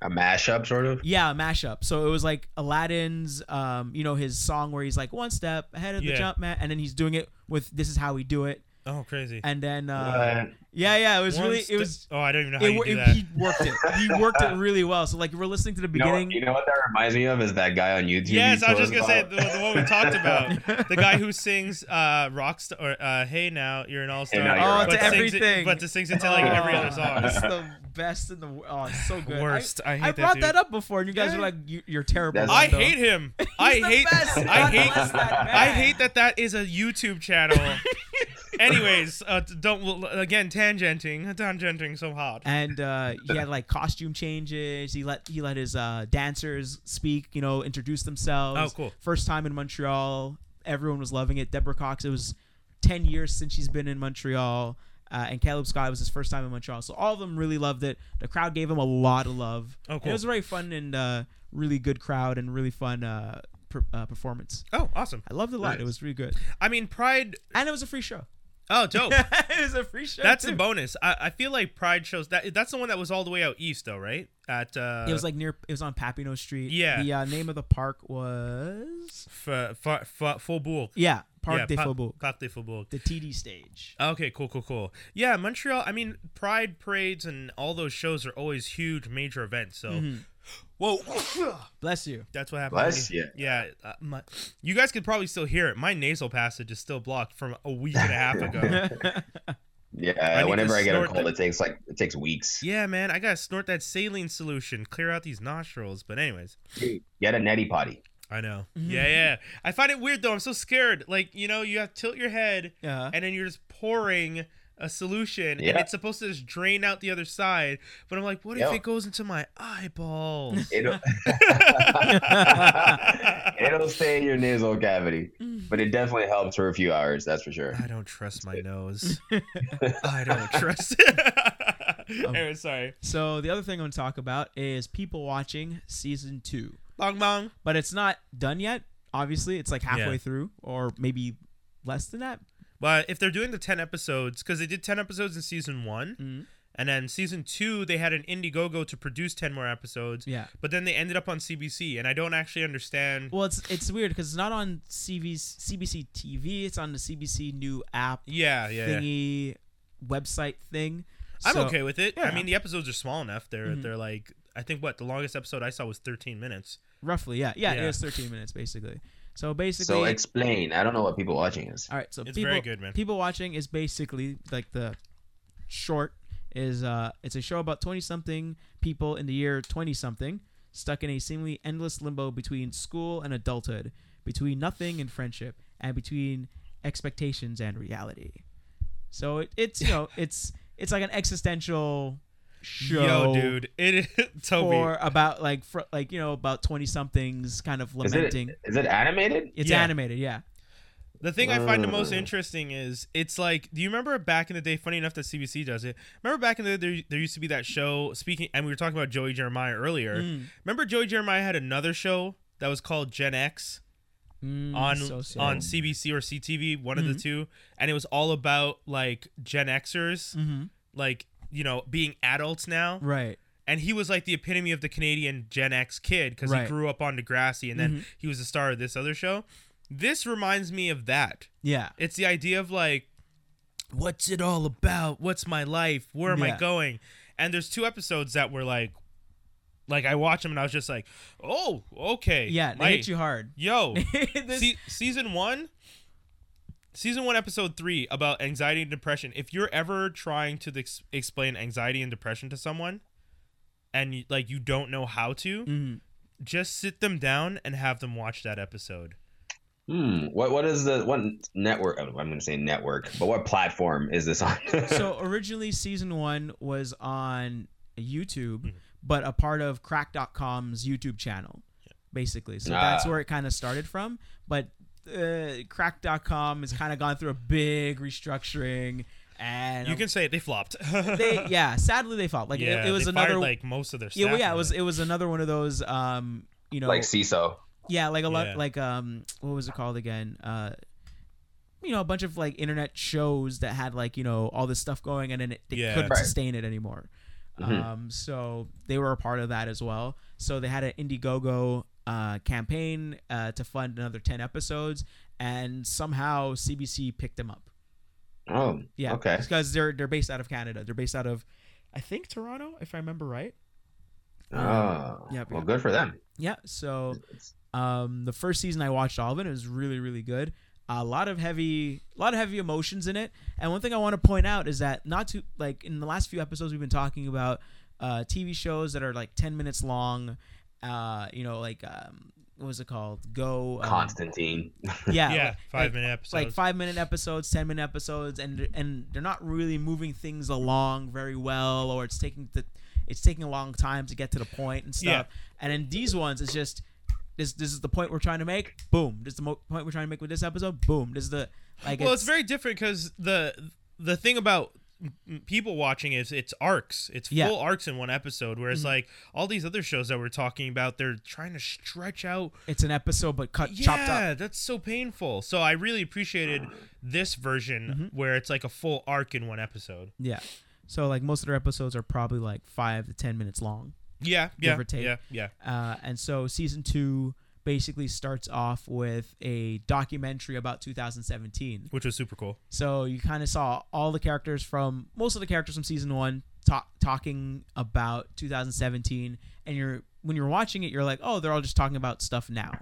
A mashup, sort of. yeah, a mashup. So it was like Aladdin's, um, you know, his song where he's like one step ahead of the Yeah. jump man, and then he's doing it with "This is how we do it," oh, crazy. and then uh, What? yeah, yeah, it was One really, it was. Oh, I don't even know how It, you do it- that. he worked it. He worked it really well. So like we're listening to the You know, beginning. you know what that reminds me of is that guy on YouTube. Yes, I was just gonna say the, the one we talked about, the guy who sings uh, "Rockstar" or uh, "Hey Now You're an All Star." Now You're Oh, an to but sings it- everything. but to sings it to like every other song. It's the best in the world. Oh, it's so good. Worst. I, I, hate I that brought dude. that, up before, and you guys Yeah. were like, you, "You're terrible." That's- I Rondo." hate him. I the hate. best. I hate. bless that man. I hate that that is a YouTube channel. Anyways, uh, don't again tangenting, tangenting so hard. and uh, he had like costume changes. He let he let his uh, dancers speak, you know, introduce themselves. Oh, cool. First time in Montreal, everyone was loving it. Deborah Cox, it was ten years since she's been in Montreal, uh, and Calum Scott was his first time in Montreal. So all of them really loved it. The crowd gave him a lot of love. Oh, And cool. it was a very fun and uh, really good crowd and really fun uh, per, uh, performance. Oh, awesome. I loved it a lot. Nice. It was really good, I mean, Pride. and it was a free show. Oh, dope. it was a free show. That's too. a bonus. I, I feel like Pride shows that that's the one that was all the way out east, though, right? At uh, It was like near. It was on Papineau Street. Yeah. The uh, name of the park was. F- F- F- Faubourg. Yeah, Parc yeah, des Pa- Faubourgs. Parc des Faubourgs. The TD stage. Okay, cool, cool, cool. Yeah, Montreal. I mean, Pride parades and all those shows are always huge, major events. So, Mm-hmm. Whoa, Bless you. that's what happened. Bless to me. ya. Yeah, uh, my, you guys could probably still hear it. My nasal passage is still blocked from a week and a half ago. Yeah, need whenever I get a cold, the- it takes like it takes weeks. yeah, man, I gotta snort that saline solution, clear out these nostrils. But anyways, Get a neti potty. I know. Mm-hmm. Yeah, yeah. I find it weird though. I'm so scared. Like you know, you have to tilt your head, Yeah. and then you're just pouring a solution, and it's supposed to just drain out the other side. But I'm like, what if it goes into my eyeballs? It'll, it'll stay in your nasal cavity, mm. but it definitely helps for a few hours. That's for sure. I don't trust my nose. I don't trust it. anyway, um, sorry. So the other thing I'm going to talk about is people watching season two, Bong bong. but it's not done yet. Obviously, it's like halfway Yeah. through, or maybe less than that. But if they're doing the 10 episodes, because they did 10 episodes in season one, Mm-hmm. and then season two, they had an Indiegogo to produce 10 more episodes. Yeah. But then they ended up on CBC, and I don't actually understand. Well, it's it's weird because it's not on CB's, CBC TV. It's on the CBC new app Yeah, yeah. yeah. thingy website thing. I'm So- okay with it. I yeah. Mm-hmm. mean, the episodes are small enough. They're they're like I think what the longest episode I saw was 13 minutes. Roughly, yeah, yeah, Yeah. It was 13 minutes basically. So basically, So explain. I don't know what people watching is. all right. So It's people, very good, man. People watching is basically like the short is uh it's a show about 20 something people in the year 20 something stuck in a seemingly endless limbo between school and adulthood, between nothing and friendship, and between expectations and reality. So it, it's you know it's it's like an existential show. Yo, dude, it is Toby. for about like fr- like you know about 20 somethings kind of Is lamenting it is it animated? it's Yeah. animated yeah The thing I find the most Uh. interesting is it's like, do you remember back in the day? Funny enough that CBC does it. Remember back in the day, there, there used to be that show. Speaking, and we were talking about Joey Jeremiah earlier. Mm. Remember Joey Jeremiah had another show that was called Gen X Mm, on so sad. on CBC or CTV, one of Mm-hmm. the two, and it was all about like Gen Xers, Mhm. like you know, being adults now. right and he was like the epitome of the Canadian Gen X kid because Right. he grew up on Degrassi, and then Mhm. he was the star of this other show. This reminds me of that. yeah It's the idea of like, what's it all about? What's my life? Where am Yeah. I going? And there's two episodes that were like, like I watched them and I was just like, oh, okay, yeah they my- hit you hard Yo, This- season one, season one, episode three about anxiety and depression. If you're ever trying to ex- explain anxiety and depression to someone, and you, like you don't know how to, Mhm. just sit them down and have them watch that episode. Hmm. What what is the what network? I'm going to say network, but what platform is this on? so originally season one was on YouTube Mm-hmm. but a part of cracked.com's YouTube channel basically so that's Ah. where it kind of started from but uh, cracked.com has kind of gone through a big restructuring and You can say it, they flopped. they yeah sadly they flopped. like yeah, it, it was they another fired, like most of their staff. yeah, well, yeah, it was it was another one of those um you know like CISO. yeah like a lot Yeah. like um what was it called again uh you know a bunch of like internet shows that had like you know all this stuff going and then it, they Yeah. couldn't Right. sustain it anymore um so they were a part of that as well so they had an indiegogo uh, campaign uh, to fund another 10 episodes and somehow cbc picked them up Oh, yeah Okay. because they're they're based out of canada they're based out of i think toronto if i remember right Oh, yeah, well, yeah. good for them. yeah so Um, the first season I watched all of it. It was really, really good. A lot of heavy, a lot of heavy emotions in it. And one thing I want to point out is that not to like in the last few episodes we've been talking about uh, TV shows that are like ten minutes long. Uh, you know, like um, what was it called? Go. Um, Constantine. Yeah, yeah, like- five like- minute episodes. like five minute episodes, ten minute episodes, and and they're not really moving things along very well, or it's taking the it's taking a long time to get to the point and stuff. Yeah. And then these ones, it's just this this is the point we're trying to make. Boom. This is the mo- point we're trying to make with this episode. Boom. This is the like. well, it's very different because the the thing about m- people watching is it's arcs. It's Yeah. full arcs in one episode. Whereas Mhm. like all these other shows that we're talking about, they're trying to stretch out. It's an episode, but cut Yeah, chopped up. that's so painful. So I really appreciated this version Mhm. where it's like a full arc in one episode. Yeah. So like most of their episodes are probably like five to ten minutes long. Yeah, yeah, yeah, yeah. Uh, and so season two basically starts off with a documentary about 2017. Which was super cool. So you kind of saw all the characters from most of the characters from season one talk, talking about 2017, and you're when you're watching it, you're like, oh, they're all just talking about stuff now,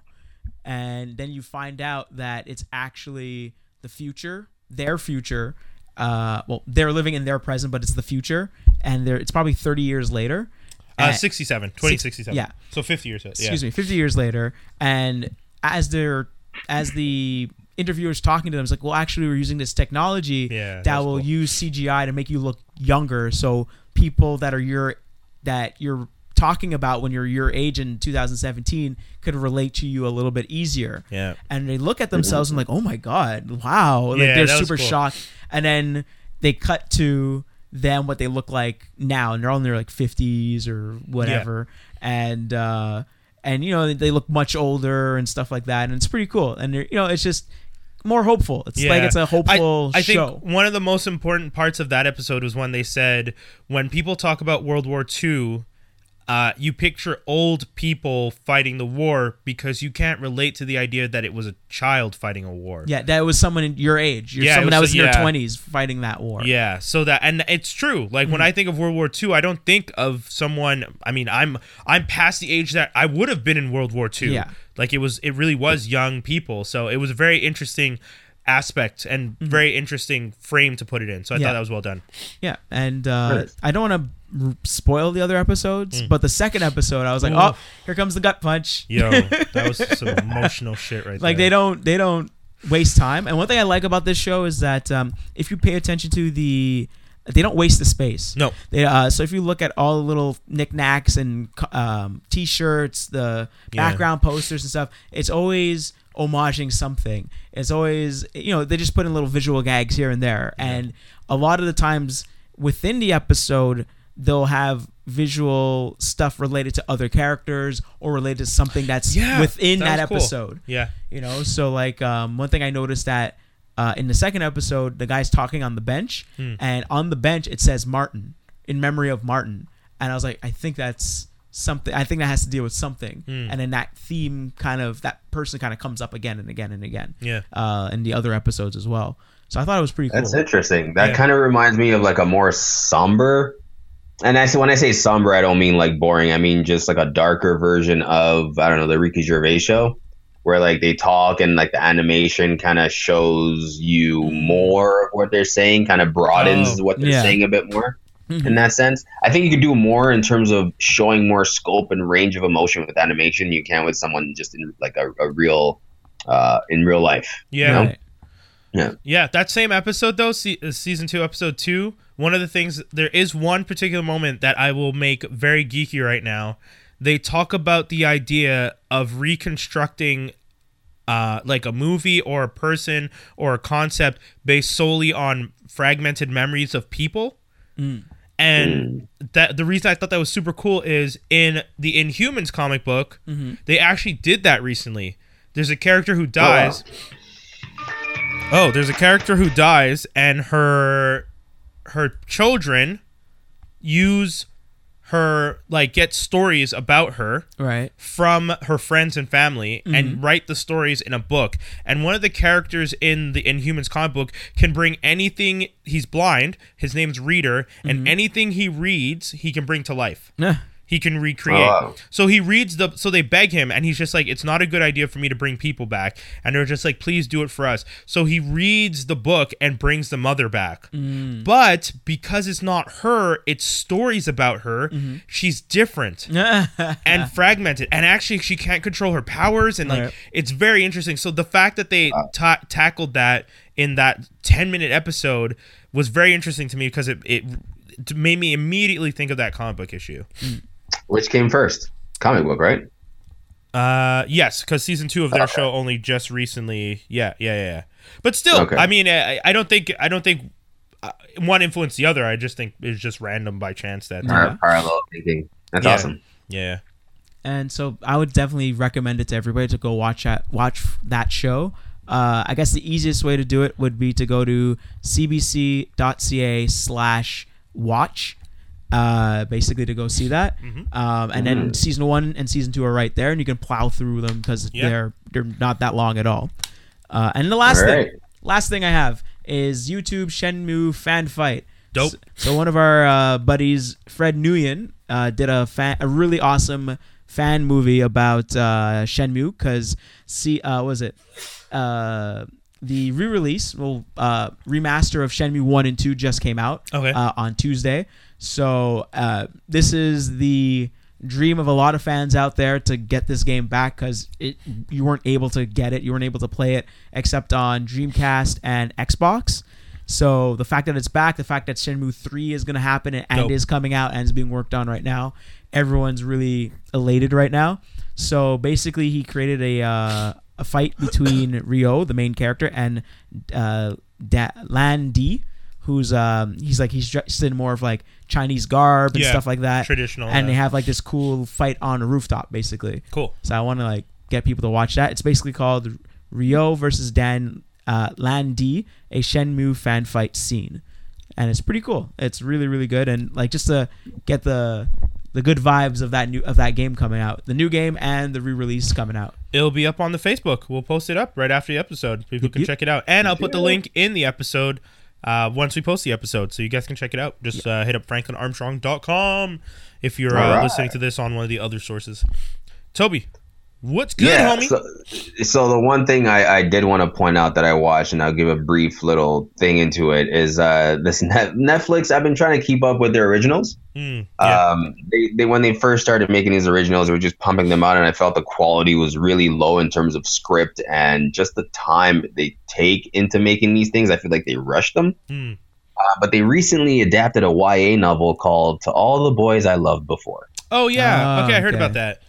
and then you find out that it's actually the future, their future. Uh, well, they're living in their present, but it's the future, and they're it's probably 30 years later. Uh, And- 67, 2067. yeah. So 50 years. Yeah. excuse me 50 years later and as they're as the interviewer's talking to them it's like well actually we're using this technology Yeah, that will cool. use cgi to make you look younger so people that are your that you're talking about when you're your age in 2017 could relate to you a little bit easier Yeah. and they look at themselves and like oh my god wow like Yeah, they're super cool. shocked and then they cut to them what they look like now and they're all in their like 50s or whatever. And uh and you know they look much older and stuff like that and it's pretty cool. And they're- you know it's just more hopeful. It's like it's a hopeful I, I show. think one of the most important parts of that episode was when they said when people talk about World War II, uh, you picture old people fighting the war because you can't relate to the idea that it was a child fighting a war. yeah that was someone in your age you're Yeah, it someone that was- was in yeah. their 20s fighting that war Yeah, so that and it's true. Like Mm-hmm. when I think of World War II, I don't think of someone. I mean, I'm I'm past the age that I would have been in World War II. Yeah. like it was. It really was young people. So it was a very interesting aspect and very interesting frame to put it in. So I. Yeah. thought that was well done. Yeah, and uh, I don't want to r- spoil the other episodes, but the second episode, I was like, Mm. Ooh. oh, here comes the gut punch. Yo, that was some emotional shit right like they there. don't they don't waste time. And one thing I like about this show is that um, if you pay attention to the, they don't waste the space. No. They, uh, so if you look at all the little knickknacks and um, t-shirts, the Yeah. background posters and stuff, it's always homaging something. It's always you know they just put in little visual gags here and there, and a lot of the times within the episode they'll have visual stuff related to other characters or related to something that's Yeah, within that that, was cool. episode Yeah, you know so like um, one thing i noticed that uh, in the second episode the guy's talking on the bench Hmm. and on the bench it says martin in memory of martin and i was like i think that's something i think that has to deal with something Hmm. and then that theme kind of that person kind of comes up again and again and again yeah. uh, in the other episodes as well so i thought it was pretty cool That's interesting. That Yeah. kind of reminds me of like a more somber. And I say when I say somber, I don't mean like boring. I mean just like a darker version of I don't know the Ricky Gervais show, where like they talk and like the animation kind of shows you more of what they're saying, kind of broadens Oh, what they're yeah. saying a bit more. Mhm. In that sense, I think you could do more in terms of showing more scope and range of emotion with animation. You can with someone just in like a, a real, uh, in real life. Yeah. You know? Right. Yeah, that same episode though, se- uh, season two, episode two. One of the things there is one particular moment that I will make very geeky right now. They talk about the idea of reconstructing, uh, like a movie or a person or a concept based solely on fragmented memories of people. Mm. And mm. that the reason I thought that was super cool is in the Inhumans comic book, mm-hmm. they actually did that recently. There's a character who oh, dies. Oh, there's a character who dies, and her her children use her like get stories about her right from her friends and family Mm-hmm. and write the stories in a book. And one of the characters in the Inhumans comic book can bring anything. He's blind. His name's Reader, and Mm-hmm. anything he reads, he can bring to life. Yeah. He can recreate. Oh. So he reads the. So they beg him, and he's just like, "It's not a good idea for me to bring people back." And they're just like, "Please do it for us." So he reads the book and brings the mother back. Mm. But because it's not her, it's stories about her. Mm-hmm. She's different and fragmented and actually she can't control her powers and like Right. it's very interesting so the fact that they ta- tackled that in that 10 minute episode was very interesting to me because it, it it made me immediately think of that comic book issue Which came first? Comic book, right? uh yes because season two of their Okay. show only just recently yeah yeah yeah, yeah. but still Okay. i mean I, I don't think i don't think uh, one influenced the other. I just think it's just random by chance that. Par- Uh, Parallel thinking. That's Yeah. awesome. yeah. and so I would definitely recommend it to everybody to go watch that watch that show. Uh, I guess the easiest way to do it would be to go to cbc.ca slash watch, uh, basically to go see that. Um, and then season one and season two are right there, and you can plow through them because Yeah. they're they're not that long at all. Uh, and the last All thing, last thing I have is YouTube Shenmue fan fight. Dope. So, so one of our uh, buddies, Fred Nguyen, uh, did a fan, a really awesome fan movie about uh, Shenmue because see, uh, was it uh, the re-release, well, uh, remaster of Shenmue One and Two just came out Okay. uh, on Tuesday. So uh, this is the dream of a lot of fans out there to get this game back because it you weren't able to get it, you weren't able to play it except on Dreamcast and Xbox. So the fact that it's back, the fact that Shenmue Three is going to happen and, and is coming out and is being worked on right now, everyone's really elated right now. So basically, he created a uh, a fight between Ryo, the main character, and uh, da- Lan Di, who's um he's like he's dressed in more of like Chinese garb and Yeah, stuff like that. traditional, and uh, they have like this cool fight on a rooftop, basically. Cool. So I want to like get people to watch that. It's basically called Ryo versus Dan uh, Lan Di, a Shenmue fan fight scene, and it's pretty cool. It's really really good, and like just to get the the good vibes of that new of that game coming out, the new game and the re-release coming out. It'll be up on the Facebook. We'll post it up right after the episode. People can Yep. check it out, and I'll put the link in the episode uh, once we post the episode, so you guys can check it out. Just uh, hit up franklinarmstrong.com if you're uh, All right. listening to this on one of the other sources. Toby, what's good, yeah. homie? So, so the one thing I, I did want to point out that I watched, and I'll give a brief little thing into it, is uh, this Net- Netflix. I've been trying to keep up with their originals. Hmm, yeah. Um, they, they when they first started making these originals, they were just pumping them out, and I felt the quality was really low in terms of script and just the time they take into making these things. I feel like they rushed them. Hmm. Uh, but they recently adapted a YA novel called "To All the Boys I Loved Before." Oh yeah. Ah, okay, I heard okay. about that.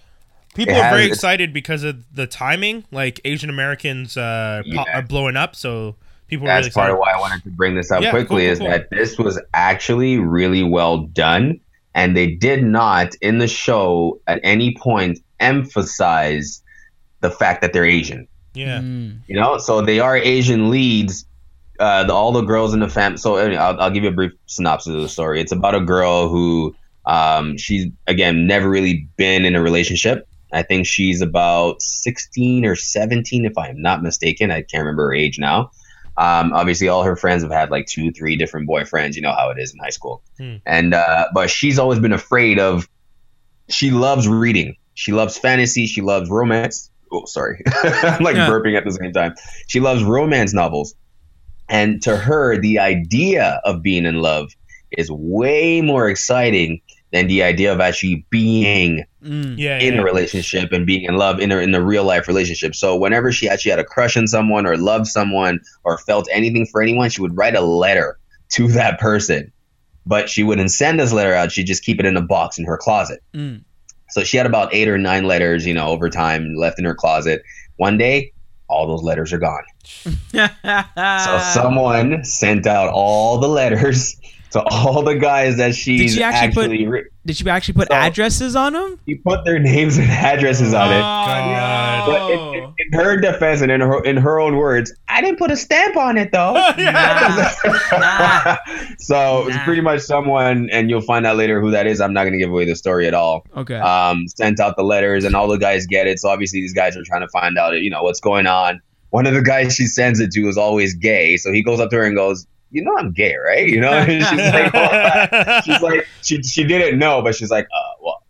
People It are very has- excited because of the timing. Like Asian Americans uh, po- are blowing up, so people are really That's part of why I wanted to bring this up Yeah, quickly. cool, is cool, that this was actually really well done, and they did not in the show at any point emphasize the fact that they're Asian. yeah. Mm. You know, so they are Asian leads. Uh, the, all the girls in the fam. So anyway, I'll, I'll give you a brief synopsis of the story. It's about a girl who, um, she's again never really been in a relationship. I think she's about sixteen or seventeen, if I'm not mistaken. I can't remember her age now. Um, obviously, all her friends have had like two, three different boyfriends. You know how it is in high school. Hmm. And uh, but she's always been afraid of. She loves reading. She loves fantasy. She loves romance. Oh, sorry, I'm like Yeah. burping at the same time. She loves romance novels. And to her, the idea of being in love is way more exciting than the idea of actually being Mm. Yeah. in yeah. a relationship and being in love in a, in a real life relationship. So whenever she actually had a crush on someone or loved someone or felt anything for anyone, she would write a letter to that person. But she wouldn't send this letter out. She'd just keep it in a box in her closet. Mm. So she had about eight or nine letters, you know, over time left in her closet. One day, all those letters are gone. So someone sent out all the letters to all the guys that she's she actually put- re- Did she actually put So- addresses on them? she put their names and addresses on it. God. But in, in, in her defense and in her in her own words, I didn't put a stamp on it though. Nah. so it's pretty much someone, and you'll find out later who that is. I'm not going to give away the story at all. Okay. Um, sent out the letters, and all the guys get it. So obviously, these guys are trying to find out, you know, what's going on. One of the guys she sends it to is always gay, so he goes up to her and goes, "You know, I'm gay, right?" You know, she's like, "Oh." she's like, she she didn't know, but she's like, uh, well,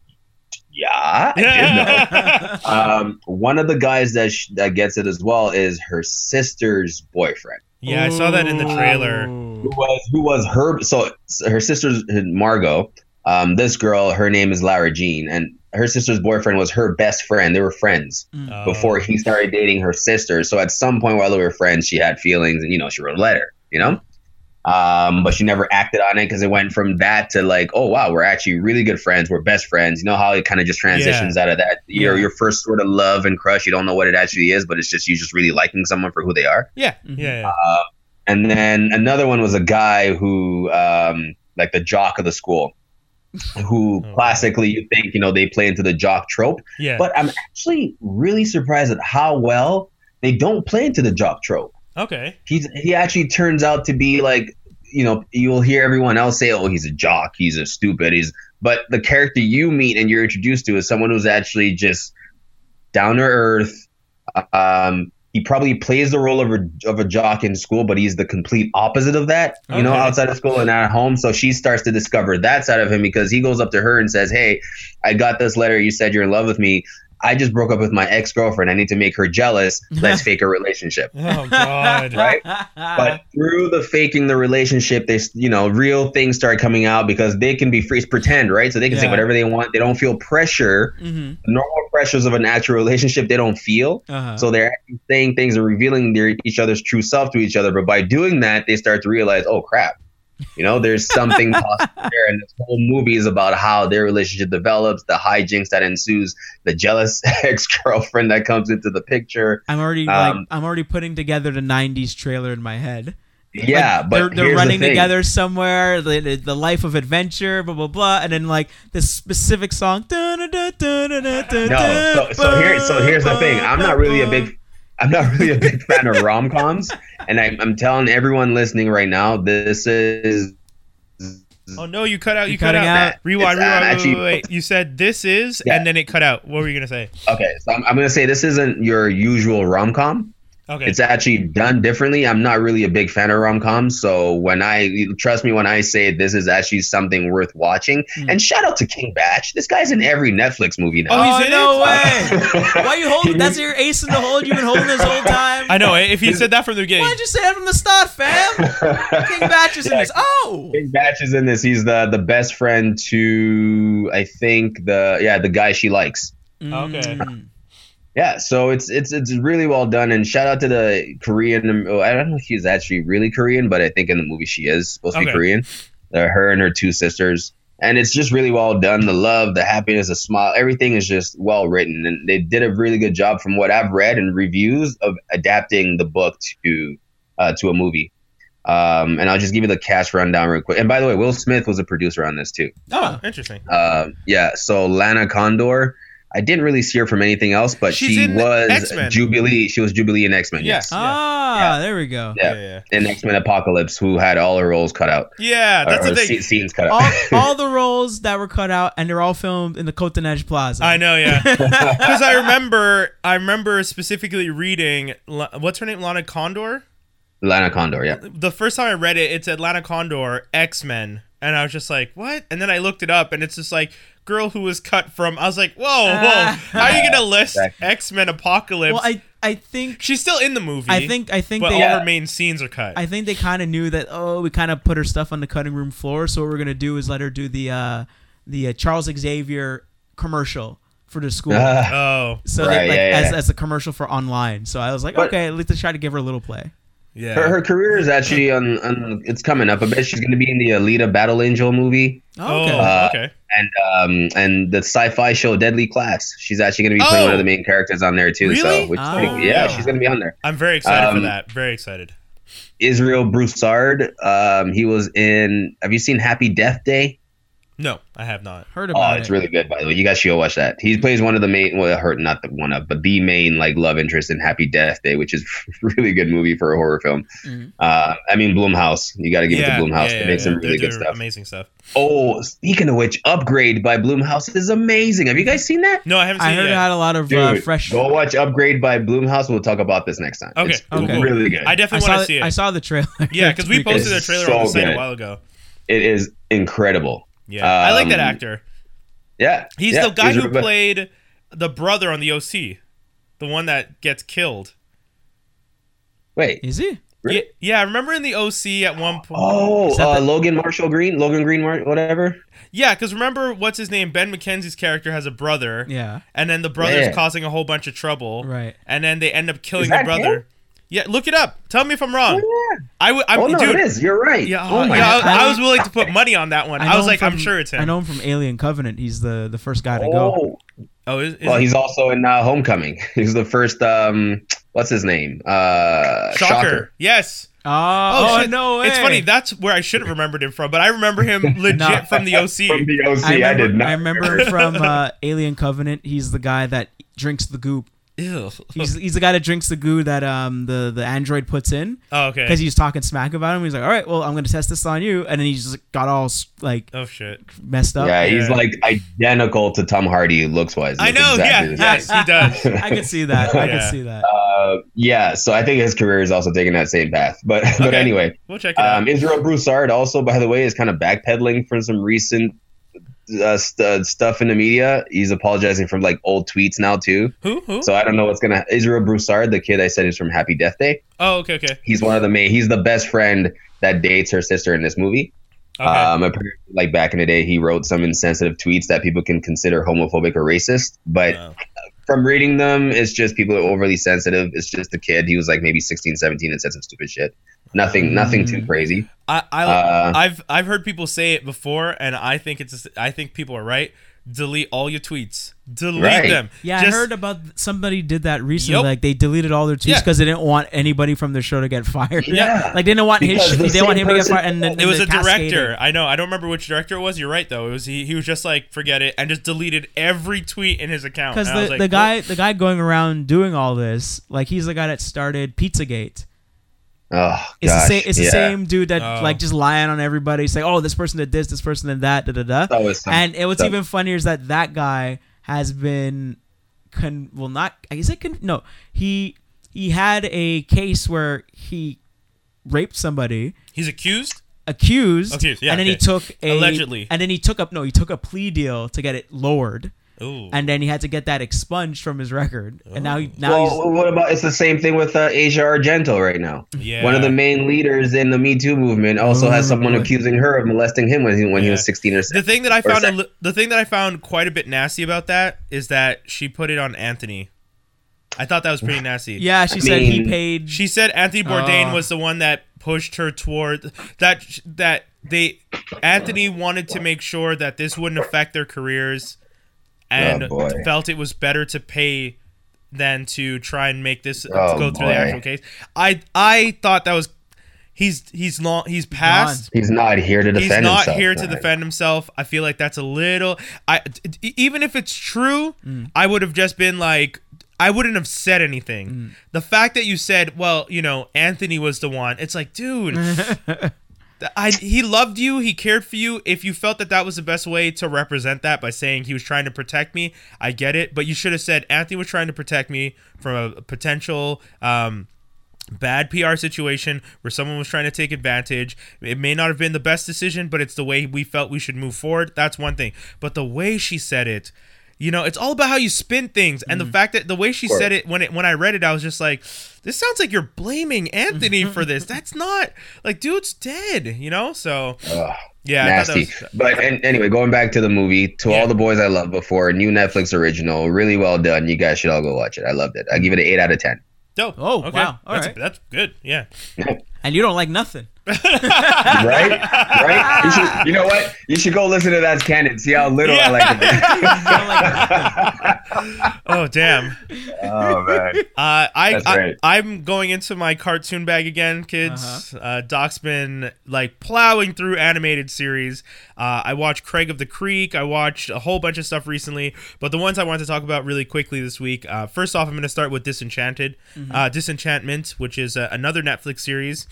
yeah, I did know. um, one of the guys that sh- that gets it as well is her sister's boyfriend, yeah, I saw that in the trailer. who was who was her. So her sister's Margot. Um, this girl, her name is Lara Jean, and her sister's boyfriend was her best friend. They were friends Oh. before he started dating her sister. So at some point while they were friends, she had feelings, and you know, she wrote a letter. You know. Um, but she never acted on it because it went from that to like, oh wow, we're actually really good friends. We're best friends. You know how it kind of just transitions out of that. Your Yeah. your first sort of love and crush. You don't know what it actually is, but it's just you just really liking someone for who they are. Yeah, Mhm. yeah, yeah. and then another one was a guy who, um, like the jock of the school, who Oh. classically you think you know they play into the jock trope. Yeah. But I'm actually really surprised at how well they don't play into the jock trope. Okay. He's he actually turns out to be like you know you'll hear everyone else say oh he's a jock. He's a stupid. He's but the character you meet and you're introduced to is someone who's actually just down to earth. Um he probably plays the role of a, of a jock in school but he's the complete opposite of that you know outside of school and at home. So she starts to discover that side of him because he goes up to her and says hey i got this letter. You said you're in love with me I just broke up with my ex girlfriend. I need to make her jealous. Let's fake a relationship Oh God. Right? but through the faking the relationship, they you know real things start coming out because they can be free to pretend, right? So they can say whatever they want. They don't feel pressure, Mm-hmm. normal pressures of an actual relationship. They don't feel. Uh-huh. So they're saying things and revealing their each other's true self to each other. But by doing that, they start to realize, oh crap, you know, there's something possible there. And this whole movie is about how their relationship develops, the hijinks that ensues, the jealous ex girlfriend that comes into the picture. I'm already Um, like I'm already putting together the '90s trailer in my head. Yeah, Like, but they're, they're here's the running together somewhere. The, the, life of adventure, blah blah blah, and then like this specific song. No, so, so here, so here's the thing. I'm not really a big, I'm not really a big fan of rom coms, and I'm, I'm telling everyone listening right now, this is Oh no, you cut out. You, You cut out. cutting out? Rewind. It's, uh, Rewind. wait, actually- wait, wait. You said this is, Yeah. and then it cut out. What were you gonna say? okay. So I'm, I'm gonna say this isn't your usual rom com. Okay. It's actually done differently. I'm not really a big fan of rom coms, so when I trust me when I say this is actually something worth watching. Mm. And shout out to King Bach. This guy's in every Netflix movie now. Oh, he's Oh in no it? way! Why you holding? That's your ace in the hole you've been holding this whole time. I know. If he said that from the beginning, Why'd you say that from the start, fam? King Bach is in this. Oh, King Bach is in this. He's the the best friend to I think the yeah the guy she likes. Okay. Yeah, so it's it's it's really well done, and shout out to the Korean. oh, I don't know if she's actually really Korean, but I think in the movie she is supposed to be. Korean. Uh, her and her two sisters, and it's just really well done. The love, the happiness, the smile, everything is just well written, and they did a really good job from what I've read and reviews of adapting the book to uh, to a movie. Um, and I'll just give you the cast rundown real quick. And by the way, Will Smith was a producer on this too. oh, interesting. Uh, yeah, so Lana Condor. I didn't really see her from anything else, but She's she was X-Men. Jubilee. She was Jubilee in X Men. Yeah. Yes, Ah, there we go. Yeah. Yeah, yeah, in X Men Apocalypse, who had all her roles cut out, yeah. That's or, the thing. sce- scenes cut All, out. all the roles that were cut out, and they're all filmed in the Cotonej Plaza. I know, yeah. Because I remember, I remember specifically reading, what's her name, Lana Condor. Lana Condor. Yeah, The first time I read it, it said Lana Condor X Men, and I was just like, what? And then I looked it up, and it's just like girl who was cut from. I was like, whoa, whoa. How are you gonna list Exactly. X Men Apocalypse? Well, I I think She's still in the movie. I think I think but they all her main scenes are cut. I think they kind of knew that. Oh, we kind of put her stuff on the cutting room floor. So what we're gonna do is let her do the uh, the uh, Charles Xavier commercial for the school. Ah, oh, so Right, they, like yeah, as yeah. as a commercial for online. So I was like, But- okay, at least let's try to give her a little play. Yeah. her, her career is actually on, on. It's coming up. a bit. she's going to be in the Alita Battle Angel movie oh, Okay. Uh, okay. and um and the sci-fi show Deadly Class. She's actually going to be playing Oh. one of the main characters on there too. Really? So which Oh, yeah, yeah. she's going to be on there. I'm very excited for Um, that. Very excited. Israel Broussard. Um, he was in. Have you seen Happy Death Day? No, I have not. Heard about. Oh, about it's it. really good. By the way, you guys should go watch that. He plays one of the main. Well, hurt not the one of, but the main like love interest in Happy Death Day, which is really good movie for a horror film. Mhm. Uh, I mean Blumhouse. You got to give yeah, it to Blumhouse. yeah, they make yeah, some yeah. really They're good stuff. Amazing stuff. Oh, speaking of which, Upgrade by Blumhouse is amazing. Have you guys seen that? No, I haven't seen I it heard it yet. had a lot of Dude, uh, fresh. go watch Upgrade by Blumhouse. We'll talk about this next time. Okay, it's okay. really good. I I definitely saw want to the- see it. I saw the trailer. yeah, because we posted a It's trailer on the so site a good. while ago. it is incredible. Yeah, I like that Um, actor. Yeah, He's yeah, the guy who Israel- but- played the brother on the OC, the one that gets killed. Wait. Is he? Really? Yeah, yeah, I remember in the OC at one point. oh, uh, the- Logan Marshall Green, Logan Green, Mar- whatever. Yeah, because remember what's his name? Ben McKenzie's character has a brother, Yeah. and then the brother's Yeah. causing a whole bunch of trouble, Right. and then they end up killing Is the brother. him? Yeah, look it up. Tell me if I'm wrong. Oh, I would. I'm, oh no, dude, it is. You're right. Yeah, oh my yeah, god. I, I was willing to put money on that one. I, know was him like, I'm sure it's him. I know him from Alien Covenant. He's the the first guy to go. Oh, Oh, is, is well, it- he's also in uh, Homecoming. He's the first. Um, what's his name? Uh, Shocker. Yes. Oh, oh shit. no way! It's funny. That's where I should have remembered him from, but I remember him legit No. from the OC. From the OC, I I, remember, did not. I remember from uh, Alien Covenant. He's the guy that drinks the goop. Ew. He's, he's the guy that drinks the goo that um the, the android puts in oh, okay. because he's talking smack about him. He's like, all right, well, I'm gonna test this on you, and then he just got all like oh shit. messed up. yeah, he's Yeah. like identical to Tom Hardy looks wise. I know. Yeah. Yes, he does. I can see that. I Yeah. can see that. Uh, yeah, so I think his career is also taking that same path. But but Okay. anyway, We'll check it out. um, Israel Broussard also, by the way, is kind of backpedaling from some recent uh, st- stuff in the media. He's apologizing for like old tweets now too. Who? Who? So I don't know what's gonna. Israel Broussard, the kid I said is from Happy Death Day. oh, okay. Okay. He's one of the main. He's the best friend that dates her sister in this movie. Okay. Um, apparently, like back in the day, he wrote some insensitive tweets that people can consider homophobic or racist. But Oh. from reading them, it's just people are overly sensitive. It's just a kid. He was like maybe 16, 17 and said some stupid shit. Nothing, nothing too crazy. I, I Uh, I've I've heard people say it before, and I think it's I think people are right. Delete all your tweets. Delete Right. them. Yeah, Just- I heard about somebody did that recently. Yup. Like they deleted all their tweets Yeah. because they didn't want anybody from their show to get fired. Yeah. like they didn't want his. Because Shit, the they didn't want him to get fired. And then It was a cascaded. director. I know. I don't remember which director it was. You're right though. It was he. He was just like forget it and just deleted every tweet in his account. because And I was the, like, the guy the guy going around doing all this like he's the guy that started Pizzagate. Oh, It's gosh, the same. It's yeah. the same dude that Oh. like just lying on everybody, saying, "Oh, this person did this, this person did that, da da da." That was some And it, what's stuff. even funnier is that that guy has been, con- well, not is it con- no he he had a case where he raped somebody he's accused. accused, Accused, yeah, and then he took a Allegedly. and then he took up no he took a plea deal to get it lowered Ooh. and then he had to get that expunged from his record and now he now he's Well, what about it's the same thing with uh, Asia Argento right now. yeah. One of the main leaders in the Me Too movement also has Oh, someone accusing her of molesting him when he when he was sixteen or The thing that I found li- the thing that I found quite a bit nasty about that is that she put it on Anthony. I thought that was pretty nasty. yeah she I said he paid She said Anthony Bourdain Oh. was the one that pushed her toward that that they Anthony wanted to make sure that this wouldn't affect their careers and Oh, felt it was better to pay than to try and make this Oh, go through boy. the actual case. I I thought that was he's he's long he's past He's not here to defend He's not himself. here to defend himself. I feel like that's a little. I even if it's true, Mm. I would have just been like, I wouldn't have said anything. Mm. The fact that you said, well, you know, Anthony was the one. It's like, dude. I, he loved you. He cared for you. If you felt that that was the best way to represent that by saying he was trying to protect me, I get it. But you should have said Anthony was trying to protect me from a potential um, bad PR situation where someone was trying to take advantage. It may not have been the best decision, but it's the way we felt we should move forward. That's one thing. But the way she said it, you know, it's all about how you spin things. And the mm-hmm. fact that the way she said it when it when I read it, I was just like, this sounds like you're blaming Anthony for this. That's not like dude's dead, you know? So Ugh, yeah, I thought that nasty. was- but and, anyway, going back to the movie, to Yeah. all the boys I loved before, new Netflix original, really well done. You guys should all go watch it. I loved it. I give it an eight out of ten. dope. Oh, okay. wow. All that's, right. that's good. Yeah. and you don't like nothing. Right? Right? You, should, you know what? You should go listen to that canon. See how little I like it. Oh damn. oh man. Uh, I, That's I right. I'm going into my cartoon bag again, kids. uh Doc's been like plowing through animated series. Uh, I watched Craig of the Creek. I watched a whole bunch of stuff recently, but the ones I want to talk about really quickly this week. Uh, first off, I'm going to start with Disenchanted, uh, Disenchantment, which is uh, another Netflix series.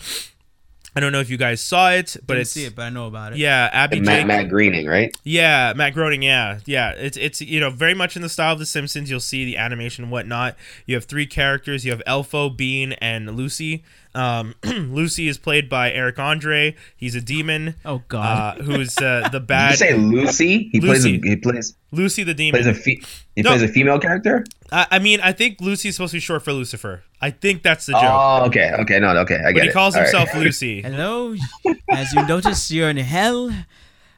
I don't know if you guys saw it, but Didn't it's see it, but I know about it. yeah, Abby Matt, Jake- Matt Greening, right? yeah, Matt Groening. Yeah, yeah. It's it's you know very much in the style of The Simpsons. You'll see the animation and whatnot. You have three characters. You have Elfo, Bean, and Lucy. Um, Lucy is played by Eric Andre. He's a demon. Oh God. Uh, who's uh, the Did bad you say Lucy? He plays. A, Lucy. he plays. Lucy the demon? Plays a. Fe- he No. plays a female character. I, I mean, I think Lucy is supposed to be short for Lucifer. I think that's the joke. Oh, okay, okay, no, okay, I get but he it. calls All right. himself Lucy. Hello. As you notice, you're in hell.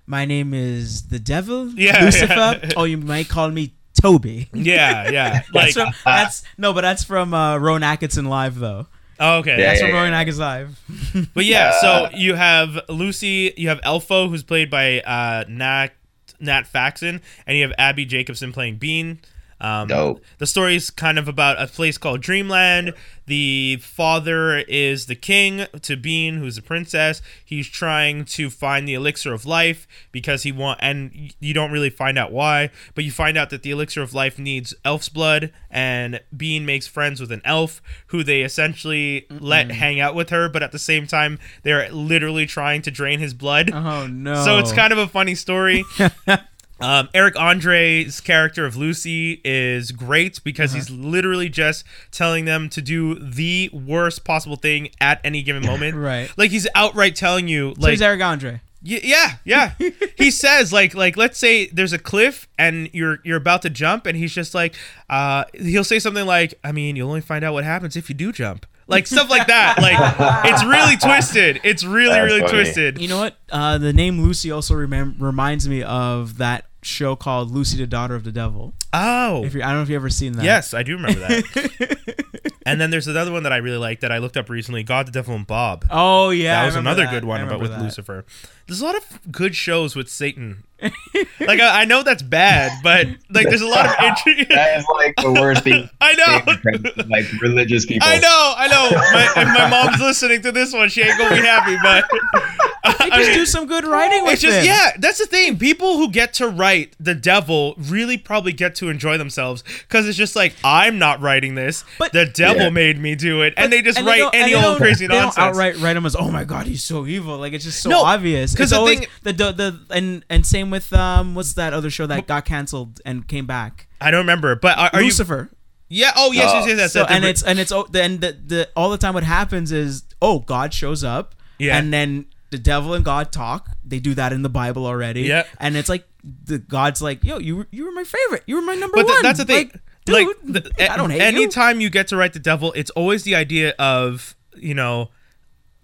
My name is the devil, Yeah, Lucifer, yeah. or you might call me Toby. Yeah, yeah. Like, That's, from, that's no, but that's from uh, Rowan Atkinson live though. Oh, okay. Yeah, That's yeah, from yeah. Rowan Atkinson live. But yeah, so you have Lucy, you have Elfo, who's played by uh, Nat Nat Faxon, and you have Abbi Jacobson playing Bean. Um, Dope. The story is kind of about a place called Dreamland. The father is the king to Bean, who's a princess. He's trying to find the elixir of life because he want, and you don't really find out why, but you find out that the elixir of life needs elf's blood, and Bean makes friends with an elf who they essentially let hang out with her, but at the same time they're literally trying to drain his blood. Oh no. So it's kind of a funny story. Um, Eric Andre's character of Lucy is great because he's literally just telling them to do the worst possible thing at any given moment. Right. Like he's outright telling you, So like, he's Eric Andre. Y- yeah, yeah. he says like like let's say there's a cliff and you're you're about to jump and he's just like uh he'll say something like I mean you'll only find out what happens if you do jump. Like stuff like that. Like it's really twisted. It's really That's really funny. twisted. You know what? Uh, the name Lucy also remem- reminds me of that show called Lucy, the Daughter of the Devil. Oh. If you, I don't know if you ever seen that. Yes, I do remember that. and then there's another one that I really like that I looked up recently, God the Devil and Bob. Oh yeah, that was another that. good one I about with that. Lucifer. There's a lot of good shows with Satan. like I, I know that's bad, but like there's a lot of interest. That is like the worst thing. I know. like religious people. I know, I know. My, if my mom's listening to this one, she ain't gonna be happy. But They I just mean, do some good writing with it's just him. yeah. That's the thing. People who get to write the devil really probably get to enjoy themselves because it's just like I'm not writing this. But- the devil Yeah. made me do it, and they just And write don't- any old don't- crazy they nonsense. don't outright write him as oh my god he's so evil like it's just so No, obvious 'cause it's the always thing- the, the the and and same with um what's that other show that got canceled and came back I don't remember, but are, are you? Lucifer Yeah. Oh yes, yes, yes. yes. so and it's and it's oh, then the, the all the time what happens is oh God shows up Yeah. and then the devil and God talk they do that in the Bible already Yeah. and it's like the God's like yo you were, you were my favorite you were my number But one that's the thing. like, Like, the- I don't hate you anytime you. get to write the devil, it's always the idea of you know